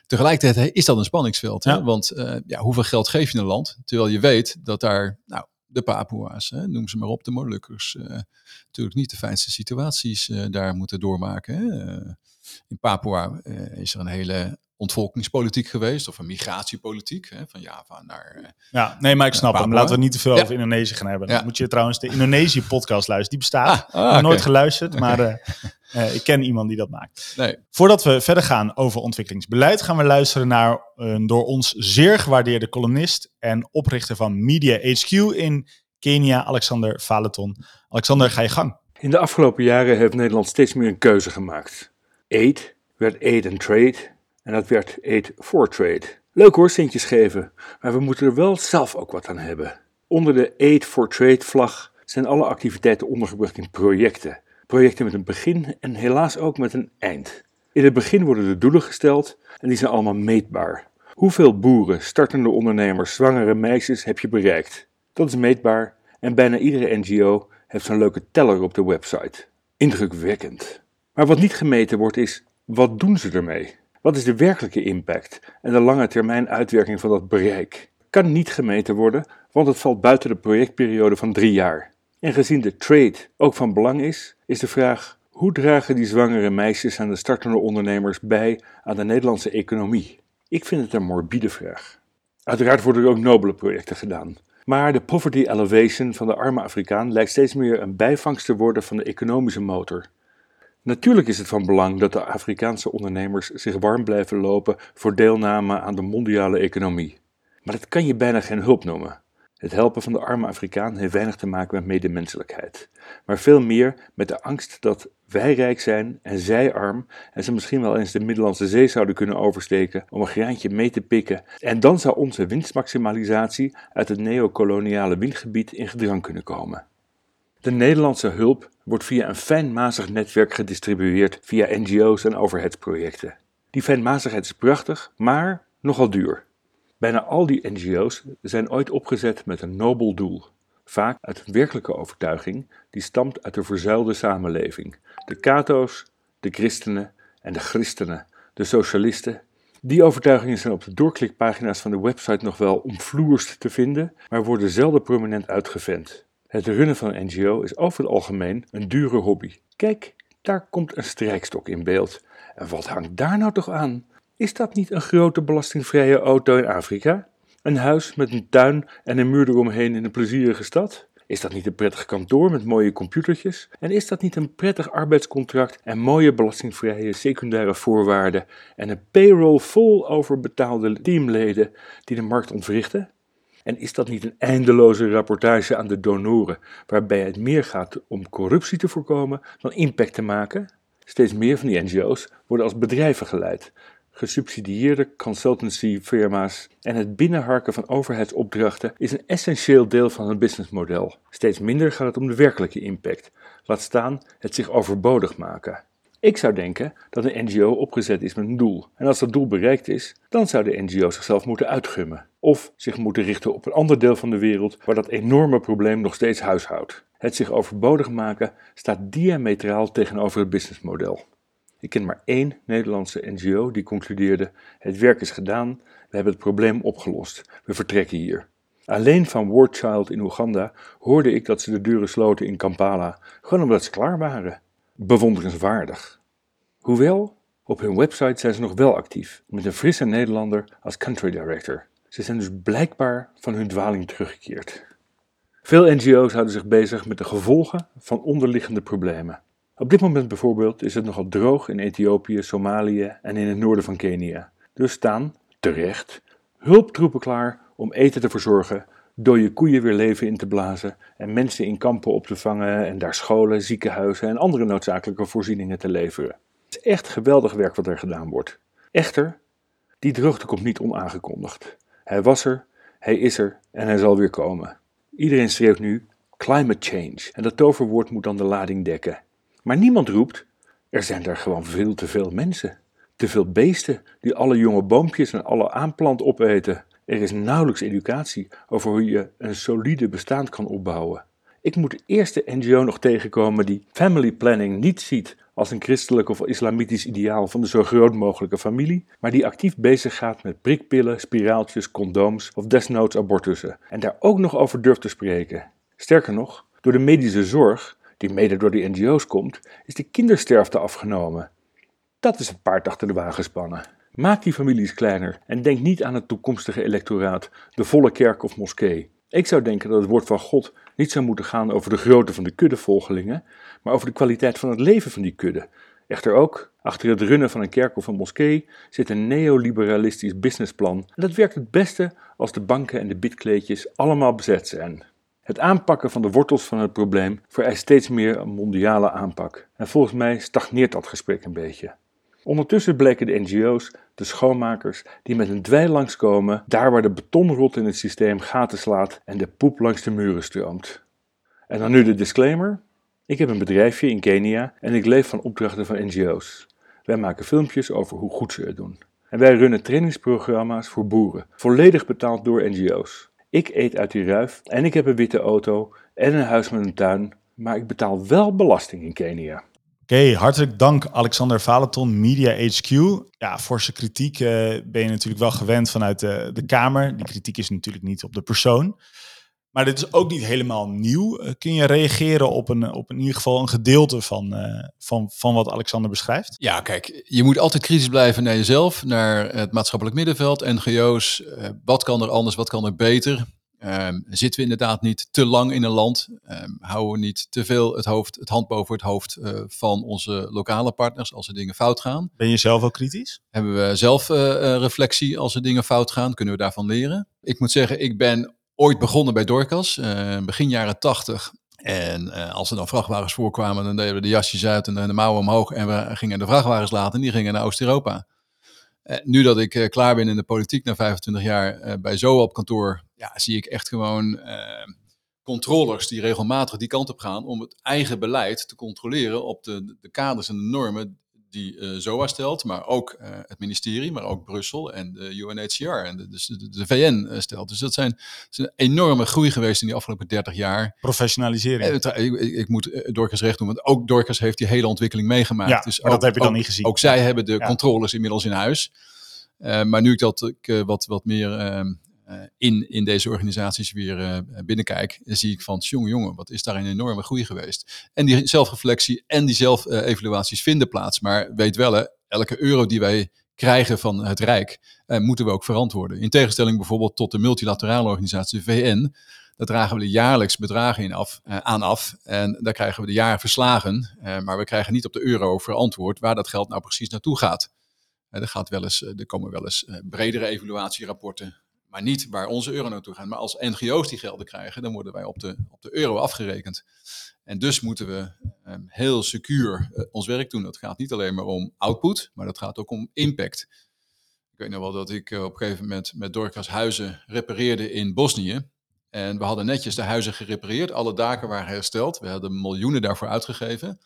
Tegelijkertijd is dat een spanningsveld. Ja. Hè? Want ja, hoeveel geld geef je een land? Terwijl je weet dat daar nou, de Papua's, hè, noem ze maar op, de Molukkers. Uh, natuurlijk niet de fijnste situaties uh, daar moeten doormaken. Hè. Uh, in Papua is er een hele ontvolkingspolitiek geweest, of een migratiepolitiek, hè, van Java naar. ja, nee, maar ik snap hem. Laten we niet te veel over Indonesië gaan hebben. Dan moet je trouwens de Indonesië-podcast luisteren. Die bestaat. Ah, ah, nooit geluisterd, maar uh, ik ken iemand die dat maakt. Nee. Voordat we verder gaan over ontwikkelingsbeleid, gaan we luisteren naar een door ons zeer gewaardeerde columnist en oprichter van Media HQ in Kenia, Alexander Valeton. Alexander, ga je gang. In de afgelopen jaren heeft Nederland steeds meer een keuze gemaakt. Aid werd aid and trade en dat werd aid for trade. Leuk hoor, centjes geven, maar we moeten er wel zelf ook wat aan hebben. Onder de aid for trade vlag zijn alle activiteiten ondergebracht in projecten Projecten met een begin en helaas ook met een eind. In het begin worden de doelen gesteld en die zijn allemaal meetbaar. Hoeveel boeren, startende ondernemers, zwangere meisjes heb je bereikt? Dat is meetbaar En bijna iedere NGO heeft zo'n leuke teller op de website. Indrukwekkend. Maar wat niet gemeten wordt is, wat doen ze ermee? Wat is de werkelijke impact en de lange termijn uitwerking van dat bereik? Kan niet gemeten worden, want het valt buiten de projectperiode van drie jaar. En gezien de trade ook van belang is, is de vraag: hoe dragen die zwangere meisjes en de startende ondernemers bij aan de Nederlandse economie? Ik vind het een morbide vraag. Uiteraard worden er ook nobele projecten gedaan. Maar de poverty elevation van de arme Afrikaan lijkt steeds meer een bijvangst te worden van de economische motor. Natuurlijk is het van belang dat de Afrikaanse ondernemers zich warm blijven lopen voor deelname aan de mondiale economie. Maar dat kan je bijna geen hulp noemen. Het helpen van de arme Afrikaan heeft weinig te maken met medemenselijkheid, maar veel meer met de angst dat wij rijk zijn en zij arm en ze misschien wel eens de Middellandse Zee zouden kunnen oversteken om een graantje mee te pikken en dan zou onze winstmaximalisatie uit het neocoloniale windgebied in gedrang kunnen komen. De Nederlandse hulp wordt via een fijnmazig netwerk gedistribueerd via NGO's en overheidsprojecten. Die fijnmazigheid is prachtig, maar nogal duur. Bijna al die NGO's zijn ooit opgezet met een nobel doel, vaak uit een werkelijke overtuiging die stamt uit de verzuilde samenleving. De Kato's, de christenen en de christenen, de socialisten. Die overtuigingen zijn op de doorklikpagina's van de website nog wel omvloerst te vinden, maar worden zelden prominent uitgevent. Het runnen van een NGO is over het algemeen een dure hobby. Kijk, daar komt een strijkstok in beeld. En wat hangt daar nou toch aan? Is dat niet een grote belastingvrije auto in Afrika? Een huis met een tuin en een muur eromheen in een plezierige stad? Is dat niet een prettig kantoor met mooie computertjes? En is dat niet een prettig arbeidscontract en mooie belastingvrije secundaire voorwaarden en een payroll vol overbetaalde teamleden die de markt ontwrichten? En is dat niet een eindeloze rapportage aan de donoren, waarbij het meer gaat om corruptie te voorkomen dan impact te maken? Steeds meer van die NGO's worden als bedrijven geleid, gesubsidieerde consultancyfirma's en het binnenharken van overheidsopdrachten is een essentieel deel van hun businessmodel. Steeds minder gaat het om de werkelijke impact, laat staan het zich overbodig maken. Ik zou denken dat een NGO opgezet is met een doel. En als dat doel bereikt is, dan zou de NGO zichzelf moeten uitgummen. Of zich moeten richten op een ander deel van de wereld waar dat enorme probleem nog steeds huishoudt. Het zich overbodig maken staat diametraal tegenover het businessmodel. Ik ken maar één Nederlandse NGO die concludeerde: het werk is gedaan, we hebben het probleem opgelost, we vertrekken hier. Alleen van War Child in Oeganda hoorde ik dat ze de deuren sloten in Kampala, gewoon omdat ze klaar waren. Bewonderenswaardig. Hoewel, op hun website zijn ze nog wel actief, met een frisse Nederlander als country director. Ze zijn dus blijkbaar van hun dwaling teruggekeerd. Veel NGO's houden zich bezig met de gevolgen van onderliggende problemen. Op dit moment bijvoorbeeld is het nogal droog in Ethiopië, Somalië en in het noorden van Kenia. Dus staan, terecht, hulptroepen klaar om eten te verzorgen, dode koeien weer leven in te blazen en mensen in kampen op te vangen en daar scholen, ziekenhuizen en andere noodzakelijke voorzieningen te leveren. Het is echt geweldig werk wat er gedaan wordt. Echter, die droogte komt niet onaangekondigd. Hij was er, hij is er en hij zal weer komen. Iedereen schreeuwt nu climate change en dat toverwoord moet dan de lading dekken. Maar niemand roept, er zijn daar gewoon veel te veel mensen. Te veel beesten die alle jonge boompjes en alle aanplant opeten. Er is nauwelijks educatie over hoe je een solide bestand kan opbouwen. Ik moet de eerste NGO nog tegenkomen die family planning niet ziet als een christelijk of islamitisch ideaal van de zo groot mogelijke familie, maar die actief bezig gaat met prikpillen, spiraaltjes, condooms of desnoods abortussen en daar ook nog over durft te spreken. Sterker nog, door de medische zorg die mede door de NGO's komt, is de kindersterfte afgenomen. Dat is een paard achter de wagen spannen. Maak die families kleiner en denk niet aan het toekomstige electoraat, de volle kerk of moskee. Ik zou denken dat het woord van God niet zou moeten gaan over de grootte van de kuddevolgelingen, maar over de kwaliteit van het leven van die kudde. Echter ook, achter het runnen van een kerk of een moskee zit een neoliberalistisch businessplan en dat werkt het beste als de banken en de bidkleedjes allemaal bezet zijn. Het aanpakken van de wortels van het probleem vereist steeds meer een mondiale aanpak. En volgens mij stagneert dat gesprek een beetje. Ondertussen bleken de NGO's de schoonmakers die met een dweil langskomen, daar waar de betonrot in het systeem gaten slaat en de poep langs de muren stroomt. En dan nu de disclaimer. Ik heb een bedrijfje in Kenia en ik leef van opdrachten van NGO's. Wij maken filmpjes over hoe goed ze het doen. En wij runnen trainingsprogramma's voor boeren, volledig betaald door NGO's. Ik eet uit die ruif en ik heb een witte auto en een huis met een tuin, maar ik betaal wel belasting in Kenia. Oké, hartelijk dank Alexander Valeton, Media HQ. Ja, forse kritiek uh, ben je natuurlijk wel gewend vanuit de, de Kamer. Die kritiek is natuurlijk niet op de persoon. Maar dit is ook niet helemaal nieuw. Uh, kun je reageren op, een, op in ieder geval een gedeelte van, uh, van, van wat Alexander beschrijft? Ja, kijk, je moet altijd kritisch blijven naar jezelf, naar het maatschappelijk middenveld, NGO's. wat kan er anders, wat kan er beter? Um, zitten we inderdaad niet te lang in een land? Um, houden we niet te veel het, hoofd, het hand boven het hoofd uh, van onze lokale partners als er dingen fout gaan? Ben je zelf ook kritisch? Hebben we zelf uh, uh, reflectie als er dingen fout gaan? Kunnen we daarvan leren? Ik moet zeggen, ik ben ooit begonnen bij Dorcas, begin jaren tachtig. En als er dan vrachtwagens voorkwamen, dan deden we de jasjes uit en de mouwen omhoog. En we gingen de vrachtwagens laten en die gingen naar Oost-Europa. Nu dat ik klaar ben in de politiek na 25 jaar bij ZO op kantoor ja, zie ik echt gewoon uh, controllers die regelmatig die kant op gaan om het eigen beleid te controleren op de, de kaders en de normen die uh, ZOA stelt, maar ook uh, het ministerie, maar ook Brussel en de UNHCR en de, dus de, de VN stelt. Dus dat zijn, is een enorme groei geweest in die afgelopen 30 jaar. Professionalisering. Ik, ik, ik, moet Dorcas recht doen, want ook Dorcas heeft die hele ontwikkeling meegemaakt. Ja, dus ook, dat heb je dan ook, niet gezien. Ook zij hebben de ja. controles inmiddels in huis. Uh, maar nu ik dat ik, wat, wat meer ehm, in, in deze organisaties weer uh, binnenkijk, zie ik van, jongen, jongen, wat is daar een enorme groei geweest. En die zelfreflectie en die zelfevaluaties vinden plaats. Maar weet wel, hè, elke euro die wij krijgen van het Rijk, moeten we ook verantwoorden. In tegenstelling bijvoorbeeld tot de multilaterale organisatie, VN, daar dragen we de jaarlijks bedragen in af, aan af. En daar krijgen we de jaarverslagen. maar we krijgen niet op de euro verantwoord waar dat geld nou precies naartoe gaat. er, gaat wel eens, er komen wel eens bredere evaluatierapporten maar niet waar onze euro naartoe gaat. Maar als NGO's die gelden krijgen, dan worden wij op de, op de euro afgerekend. En dus moeten we um, heel secuur uh, ons werk doen. Dat gaat niet alleen maar om output, maar dat gaat ook om impact. Ik weet nog wel dat ik uh, op een gegeven moment met Dorcas huizen repareerde in Bosnië. En we hadden netjes de huizen gerepareerd, alle daken waren hersteld. We hadden miljoenen daarvoor uitgegeven.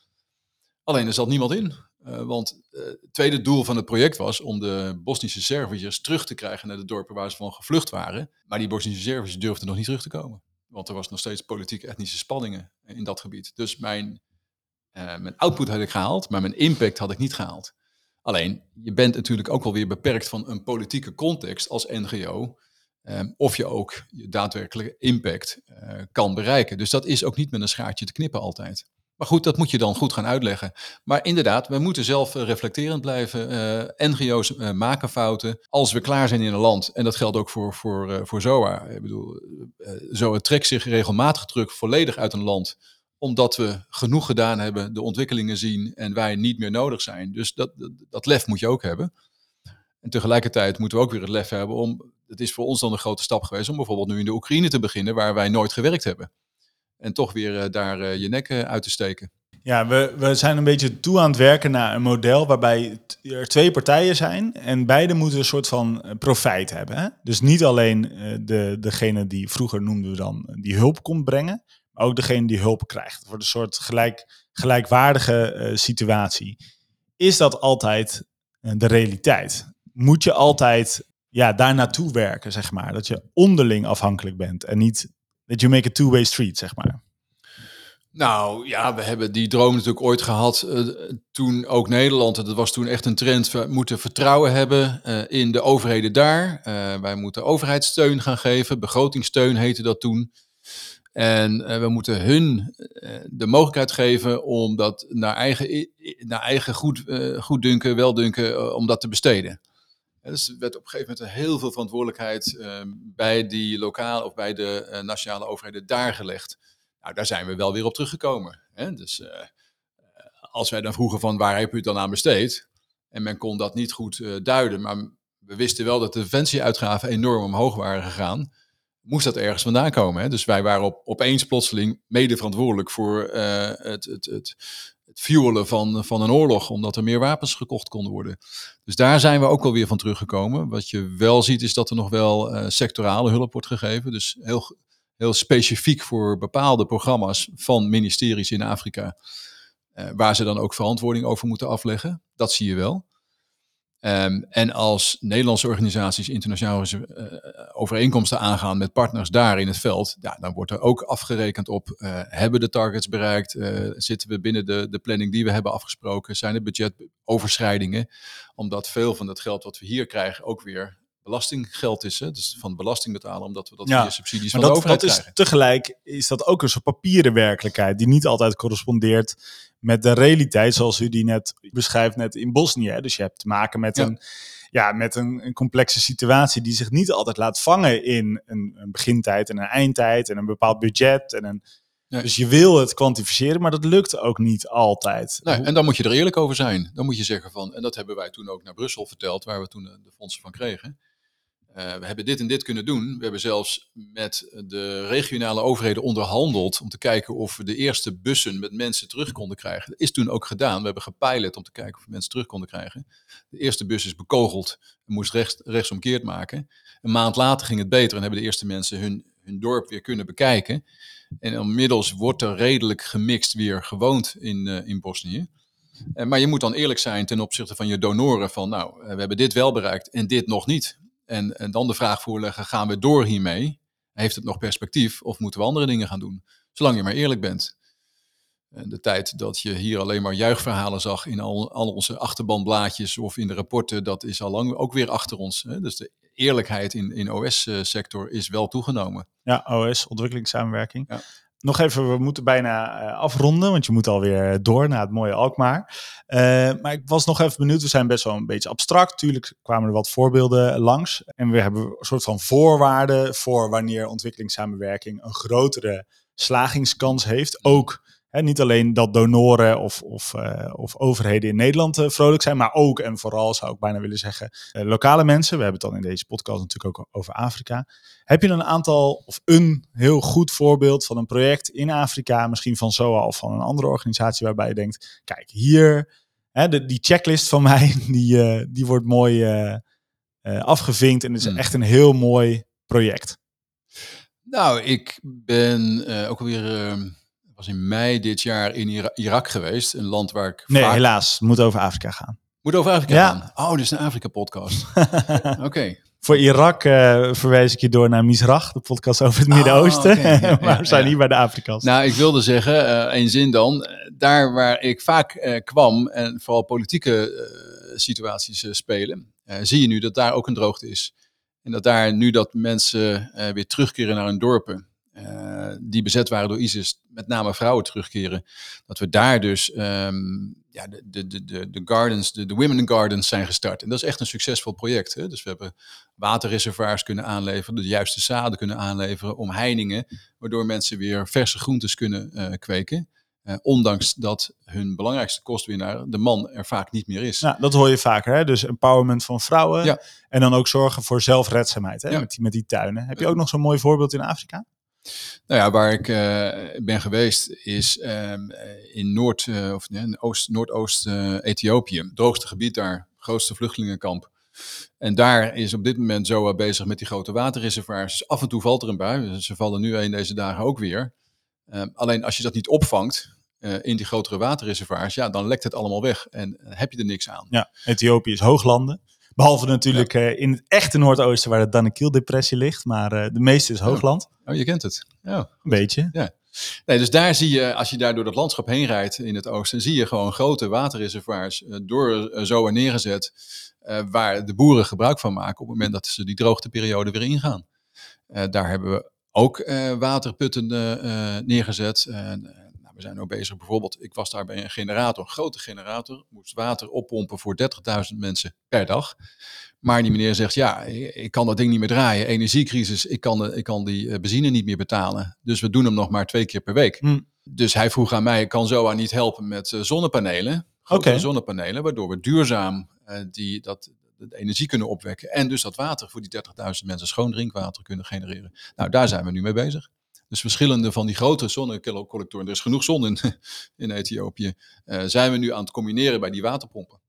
Alleen er zat niemand in. Uh, want uh, het tweede doel van het project was om de Bosnische Serviërs terug te krijgen naar de dorpen waar ze van gevlucht waren. Maar die Bosnische Serviërs durfden nog niet terug te komen. Want er was nog steeds politieke etnische spanningen in dat gebied. Dus mijn, uh, mijn output had ik gehaald, maar mijn impact had ik niet gehaald. Alleen, je bent natuurlijk ook wel weer beperkt van een politieke context als NGO. Of je ook je daadwerkelijke impact kan bereiken. Dus dat is ook niet met een schaartje te knippen altijd. Maar goed, dat moet je dan goed gaan uitleggen. Maar inderdaad, we moeten zelf reflecterend blijven. Uh, NGO's uh, maken fouten. Als we klaar zijn in een land, en dat geldt ook voor, voor, voor ZOA. Ik bedoel, ZOA trekt zich regelmatig terug volledig uit een land. Omdat we genoeg gedaan hebben, de ontwikkelingen zien en wij niet meer nodig zijn. Dus dat, dat lef moet je ook hebben. En tegelijkertijd moeten we ook weer het lef hebben om. Het is voor ons dan een grote stap geweest om bijvoorbeeld nu in de Oekraïne te beginnen, waar wij nooit gewerkt hebben en toch weer uh, daar uh, je nek uh, uit te steken. Ja, we, we zijn een beetje toe aan het werken naar een model waarbij er twee partijen zijn en beide moeten een soort van profijt hebben. Hè? Dus niet alleen de, degene die vroeger noemden we dan die hulp komt brengen, maar ook degene die hulp krijgt. Wordt een soort gelijk, gelijkwaardige situatie. Is dat altijd de realiteit? Moet je altijd ja, daar naartoe werken, zeg maar? Dat je onderling afhankelijk bent en niet that you make a two-way street, zeg maar? Nou ja, we hebben die droom natuurlijk ooit gehad uh, toen ook Nederland, dat was toen echt een trend, we moeten vertrouwen hebben uh, in de overheden daar. Uh, wij moeten overheidssteun gaan geven, begrotingssteun heette dat toen. En we moeten hun de mogelijkheid geven om dat naar eigen, naar eigen goed, goeddunken, weldunken, om dat te besteden. Dus er werd op een gegeven moment heel veel verantwoordelijkheid uh, bij die lokale of bij de uh, nationale overheden daar gelegd. Nou, daar zijn we wel weer op teruggekomen. Hè? Dus uh, als wij dan vroegen van waar heb u het dan aan besteed? En men kon dat niet goed duiden, maar we wisten wel dat de defensieuitgaven enorm omhoog waren gegaan. Moest dat ergens vandaan komen? Hè? Dus wij waren op, opeens plotseling mede verantwoordelijk voor het, het, het het fuelen van, van een oorlog, omdat er meer wapens gekocht konden worden. Dus daar zijn we ook alweer van teruggekomen. Wat je wel ziet is dat er nog wel uh, sectorale hulp wordt gegeven. Dus heel, heel specifiek voor bepaalde programma's van ministeries in Afrika. Uh, waar ze dan ook verantwoording over moeten afleggen. Dat zie je wel. Ehm, en als Nederlandse organisaties internationale uh, overeenkomsten aangaan met partners daar in het veld, ja, dan wordt er ook afgerekend op, uh, hebben de targets bereikt, uh, zitten we binnen de, de planning die we hebben afgesproken, zijn er budgetoverschrijdingen, omdat veel van het geld wat we hier krijgen ook weer belastinggeld is, hè? dus van belasting betalen, omdat we dat ja, via subsidies van dat, de overheid dat krijgen. Is, tegelijk is dat ook een soort papieren werkelijkheid die niet altijd correspondeert met de realiteit zoals u die net beschrijft net in Bosnië. Dus je hebt te maken met, Ja. een, ja, met een, een complexe situatie die zich niet altijd laat vangen in een, een begintijd en een eindtijd en een bepaald budget. En een, Nee. Dus je wil het kwantificeren, maar dat lukt ook niet altijd. Nee, en dan moet je er eerlijk over zijn. Dan moet je zeggen van, en dat hebben wij toen ook naar Brussel verteld, waar we toen de, de fondsen van kregen. Eh, we hebben dit en dit kunnen doen. We hebben zelfs met de regionale overheden onderhandeld om te kijken of we de eerste bussen met mensen terug konden krijgen. Dat is toen ook gedaan. We hebben gepilot om te kijken of we mensen terug konden krijgen. De eerste bus is bekogeld en moest rechts, rechtsomkeerd maken. Een maand later ging het beter en hebben de eerste mensen hun, hun dorp weer kunnen bekijken. En inmiddels wordt er redelijk gemixt weer gewoond in, eh, in Bosnië. Eh, maar je moet dan eerlijk zijn ten opzichte van je donoren van nou, we hebben dit wel bereikt en dit nog niet. En, en dan de vraag voorleggen, gaan we door hiermee? Heeft het nog perspectief of moeten we andere dingen gaan doen? Zolang je maar eerlijk bent. En de tijd dat je hier alleen maar juichverhalen zag in al, al onze achterbanblaadjes of in de rapporten, dat is al lang ook weer achter ons. Hè? Dus de eerlijkheid in, in OS-sector is wel toegenomen. Ja, OS, ontwikkelingssamenwerking. Ja. Nog even, we moeten bijna eh, afronden, want je moet alweer door naar het mooie Alkmaar. Eh, maar ik was nog even benieuwd, we zijn best wel een beetje abstract. Tuurlijk kwamen er wat voorbeelden langs. En we hebben een soort van voorwaarden voor wanneer ontwikkelingssamenwerking een grotere slagingskans heeft. Ook niet alleen dat donoren of, of, eh, of overheden in Nederland eh, vrolijk zijn, maar ook en vooral zou ik bijna willen zeggen, eh, lokale mensen. We hebben het dan in deze podcast natuurlijk ook over Afrika. Heb je een aantal of een heel goed voorbeeld van een project in Afrika, misschien van SOA of van een andere organisatie, waarbij je denkt: kijk, hier, hè, de, die checklist van mij, die, die wordt mooi afgevinkt en het is Hmm. echt een heel mooi project. Nou, ik ben ook alweer, eh, was in mei dit jaar in Ira- Irak geweest. Een land waar ik Nee, vaak... helaas, moet over Afrika gaan. Moet over Afrika Ja. gaan. Oh, dit is een Afrika-podcast. Oké. Voor Irak eh, verwijs ik je door naar Misrach, de podcast over het Midden-Oosten. oké, ja, ja, maar we zijn hier bij de Afrika's. Nou, ik wilde zeggen, eh één zin dan. eh, Daar waar ik vaak kwam en vooral politieke situaties spelen, zie je nu dat daar ook een droogte is. En dat daar nu dat mensen weer terugkeren naar hun dorpen, die bezet waren door ISIS, met name vrouwen terugkeren, dat we daar dus ehm, ja, de, de, de, de, de gardens, de, de women gardens zijn gestart. En dat is echt een succesvol project. Hè? Dus we hebben waterreservoirs kunnen aanleveren, de juiste zaden kunnen aanleveren, omheiningen, waardoor mensen weer verse groentes kunnen eh, kweken. Eh, ondanks dat hun belangrijkste kostwinnaar, de man, er vaak niet meer is. Nou, dat hoor je vaker, hè? Dus empowerment van vrouwen. Ja. En dan ook zorgen voor zelfredzaamheid hè? Ja. Met, die, met die tuinen. Heb je ook nog zo'n mooi voorbeeld in Afrika? Nou ja, waar ik eh, ben geweest is ehm, eh, in Noord, eh, of nee, in Oost, Noordoost eh, Ethiopië. Het droogste gebied daar, grootste vluchtelingenkamp. En daar is op dit moment ZOA bezig met die grote waterreservoirs. Dus af en toe valt er een bui. Ze vallen nu een deze dagen ook weer. Ehm, alleen als je dat niet opvangt in die grotere waterreservoirs, ja, dan lekt het allemaal weg. En heb je er niks aan. Ja, Ethiopië is hooglanden. Behalve natuurlijk eh, in het echte Noordoosten waar de Danakil-depressie ligt. Maar eh, de meeste is hoogland. Oh, je kent het. Ja. Een beetje. Nee, dus daar zie je, als je daar door dat landschap heen rijdt in het oosten, zie je gewoon grote waterreservoirs eh, door zo neergezet, eh, waar de boeren gebruik van maken op het moment dat ze die droogteperiode weer ingaan. Daar hebben we ook waterputten neergezet. Eh, we zijn ook bezig bijvoorbeeld, ik was daar bij een generator, een grote generator, moest water oppompen voor 30.000 mensen per dag. Maar die meneer zegt, ja, ik kan dat ding niet meer draaien. Energiecrisis, ik kan, de- ik kan die eh, benzine niet meer betalen. Dus we doen hem nog maar twee keer per week. Hm. Dus hij vroeg aan mij, kan ZOA niet helpen met eh, zonnepanelen? Grotere Oké. zonnepanelen, waardoor we duurzaam eh, die, dat, de energie kunnen opwekken. En dus dat water voor die 30.000 mensen schoon drinkwater kunnen genereren. Nou, daar zijn we nu mee bezig. Dus verschillende van die grote zonnecollectoren, er is genoeg zon in, in Ethiopië, eh, zijn we nu aan het combineren bij die waterpompen.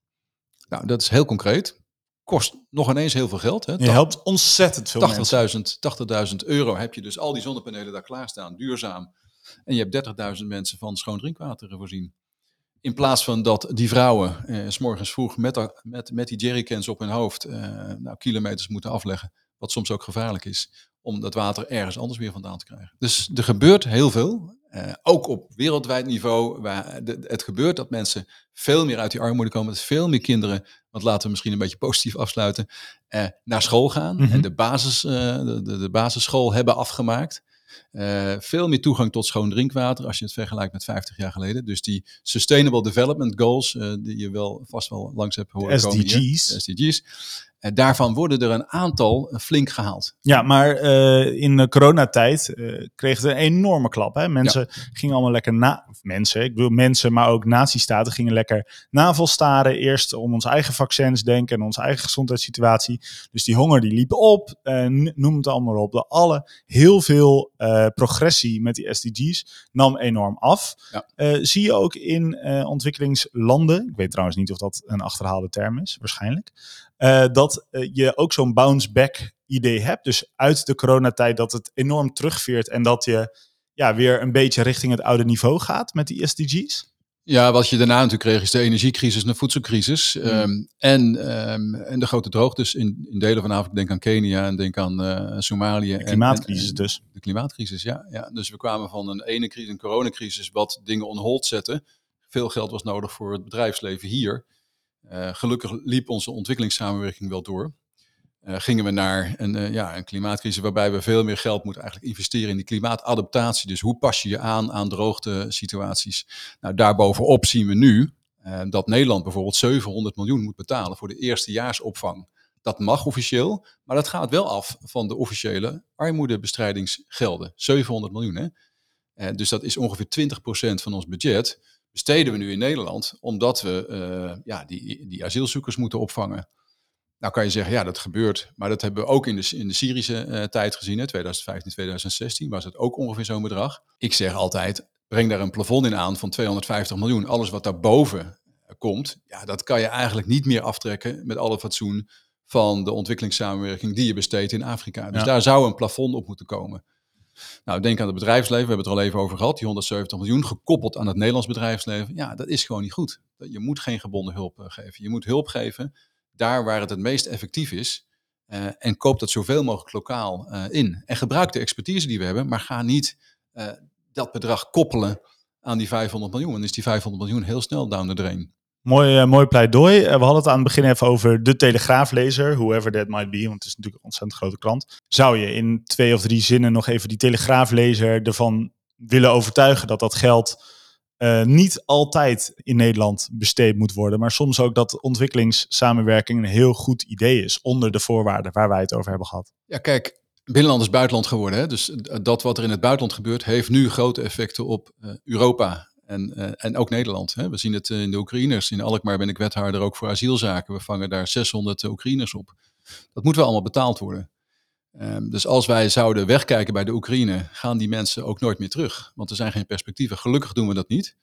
Nou, dat is heel concreet. Kost nog ineens heel veel geld. Hè? Je helpt ontzettend veel mensen. 80.000 80.000 euro heb je dus al die zonnepanelen daar klaarstaan, duurzaam. En je hebt 30.000 mensen van schoon drinkwater voorzien. In plaats van dat die vrouwen eh, s morgens vroeg met, met, met die jerrycans op hun hoofd eh, nou, kilometers moeten afleggen. Wat soms ook gevaarlijk is. Om dat water ergens anders weer vandaan te krijgen. Dus er gebeurt heel veel. Eh, ook op wereldwijd niveau. Waar de, het gebeurt dat mensen veel meer uit die armoede komen. Dat veel meer kinderen, want laten we misschien een beetje positief afsluiten. eh, naar school gaan. Mhm. En de, basis, eh, de, de, de basisschool hebben afgemaakt. Veel meer toegang tot schoon drinkwater als je het vergelijkt met 50 jaar geleden. Dus die Sustainable Development Goals, die je wel vast wel langs hebt horen komen hier, SDG's. de SDG's. Eh, daarvan worden er een aantal eh, flink gehaald. Ja, maar eh, in de coronatijd eh kreeg het een enorme klap. Hè? Mensen gingen allemaal lekker na... Mensen, ik bedoel mensen, maar ook nazistaten gingen lekker navelstaren. Eerst om onze eigen vaccins denken en onze eigen gezondheidssituatie. Dus die honger die liep op, n- noem het allemaal op. De alle, heel veel progressie met die SDG's nam enorm af. Ja. Zie je ook in ontwikkelingslanden, ik weet trouwens niet of dat een achterhaalde term is, waarschijnlijk, eh, dat eh, je ook zo'n bounce-back idee hebt. Dus uit de coronatijd dat het enorm terugveert en dat je ja, weer een beetje richting het oude niveau gaat met die SDG's. Ja, wat je daarna natuurlijk kreeg is de energiecrisis en de voedselcrisis. Ehm, en, ehm, en de grote droogtes in, in delen van Afrika. Denk aan Kenia en denk aan eh, Somalië. De en- klimaatcrisis en- dus. De klimaatcrisis, ja, ja. Dus we kwamen van een ene crisis, een coronacrisis, wat dingen on hold zette. Veel geld was nodig voor het bedrijfsleven hier. Eh, gelukkig liep onze ontwikkelingssamenwerking wel door. Eh, gingen we naar een, eh, ja, een klimaatcrisis waarbij we veel meer geld moeten eigenlijk investeren in die klimaatadaptatie. Dus hoe pas je je aan aan droogtesituaties? Nou, daarbovenop zien we nu dat Nederland bijvoorbeeld 700 miljoen moet betalen voor de eerstejaarsopvang. Dat mag officieel, maar dat gaat wel af van de officiële armoedebestrijdingsgelden. 700 miljoen, hè? Dus dat is ongeveer 20% van ons budget. Besteden we nu in Nederland, omdat we eh, ja, die, die asielzoekers moeten opvangen. Nou kan je zeggen, ja, dat gebeurt. Maar dat hebben we ook in de, in de Syrische eh, tijd gezien, hè, 2015, 2016, was het ook ongeveer zo'n bedrag. Ik zeg altijd, breng daar een plafond in aan van 250 miljoen. Alles wat daarboven komt, ja, dat kan je eigenlijk niet meer aftrekken met alle fatsoen van de ontwikkelingssamenwerking die je besteedt in Afrika. Dus Ja. daar zou een plafond op moeten komen. Nou, denk aan het bedrijfsleven, we hebben het er al even over gehad, die 170 miljoen gekoppeld aan het Nederlands bedrijfsleven. Ja, dat is gewoon niet goed. Je moet geen gebonden hulp eh, geven. Je moet hulp geven daar waar het het meest effectief is. eh, en koop dat zoveel mogelijk lokaal eh, in. En gebruik de expertise die we hebben, maar ga niet dat bedrag koppelen aan die 500 miljoen. Dan is die 500 miljoen heel snel down the drain. Mooi, eh, mooi pleidooi. Eh, we hadden het aan het begin even over de Telegraaflezer, whoever that might be, want het is natuurlijk een ontzettend grote klant. Zou je in twee of drie zinnen nog even die Telegraaflezer ervan willen overtuigen dat dat geld eh, niet altijd in Nederland besteed moet worden, maar soms ook dat ontwikkelingssamenwerking een heel goed idee is, onder de voorwaarden waar wij het over hebben gehad. Ja, kijk, binnenland is buitenland geworden. Hè? Dus dat wat er in het buitenland gebeurt, heeft nu grote effecten op Europa en, eh, en ook Nederland. Hè? We zien het eh, in de Oekraïners. In Alkmaar ben ik wethouder ook voor asielzaken. We vangen daar 600 Oekraïners op. Dat moet wel allemaal betaald worden. Ehm, dus als wij zouden wegkijken bij de Oekraïne, gaan die mensen ook nooit meer terug. Want er zijn geen perspectieven. Gelukkig doen we dat niet.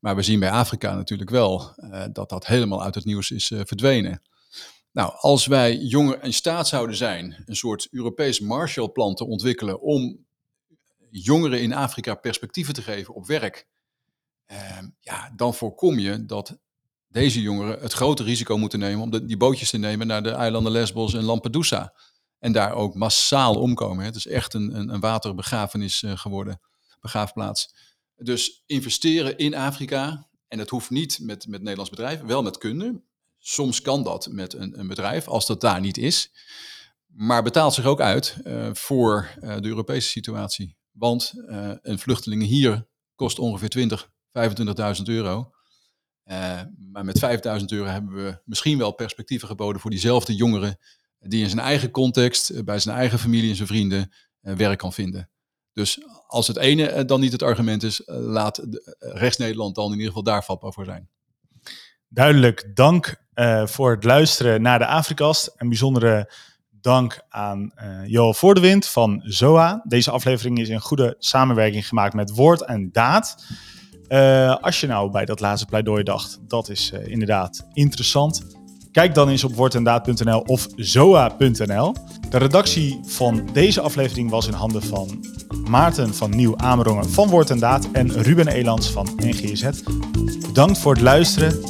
Maar we zien bij Afrika natuurlijk wel eh, dat dat helemaal uit het nieuws is eh, verdwenen. Nou, als wij jongeren in staat zouden zijn een soort Europees Marshallplan te ontwikkelen om jongeren in Afrika perspectieven te geven op werk, ja, dan voorkom je dat deze jongeren het grote risico moeten nemen om de, die bootjes te nemen naar de eilanden Lesbos en Lampedusa. En daar ook massaal omkomen. Het is echt een, een, een waterbegrafenis eh, geworden, begraafplaats. Dus investeren in Afrika, en dat hoeft niet met, met Nederlands bedrijven, wel met kunde. Soms kan dat met een, een bedrijf, als dat daar niet is. Maar betaalt zich ook uit eh, voor eh, de Europese situatie. Want een vluchteling hier kost ongeveer 20, 25.000 euro. Eh, maar met 5000 euro hebben we misschien wel perspectieven geboden voor diezelfde jongeren. Die in zijn eigen context, eh, bij zijn eigen familie en zijn vrienden eh, werk kan vinden. Dus als het ene dan niet het argument is, laat de- rechts-Nederland dan in ieder geval daar vatbaar voor zijn. Duidelijk dank voor het luisteren naar de Afrikast. Een bijzondere dank aan eh Joel Voordewind van ZOA. Deze aflevering is in goede samenwerking gemaakt met Woord en Daad. Eh, als je nou bij dat laatste pleidooi dacht, dat is eh, inderdaad interessant. Kijk dan eens op woordendaad.nl of zoa.nl. De redactie van deze aflevering was in handen van Maarten van Nieuw Amerongen van Woord en Daad en Ruben Elans van NGZ. Bedankt voor het luisteren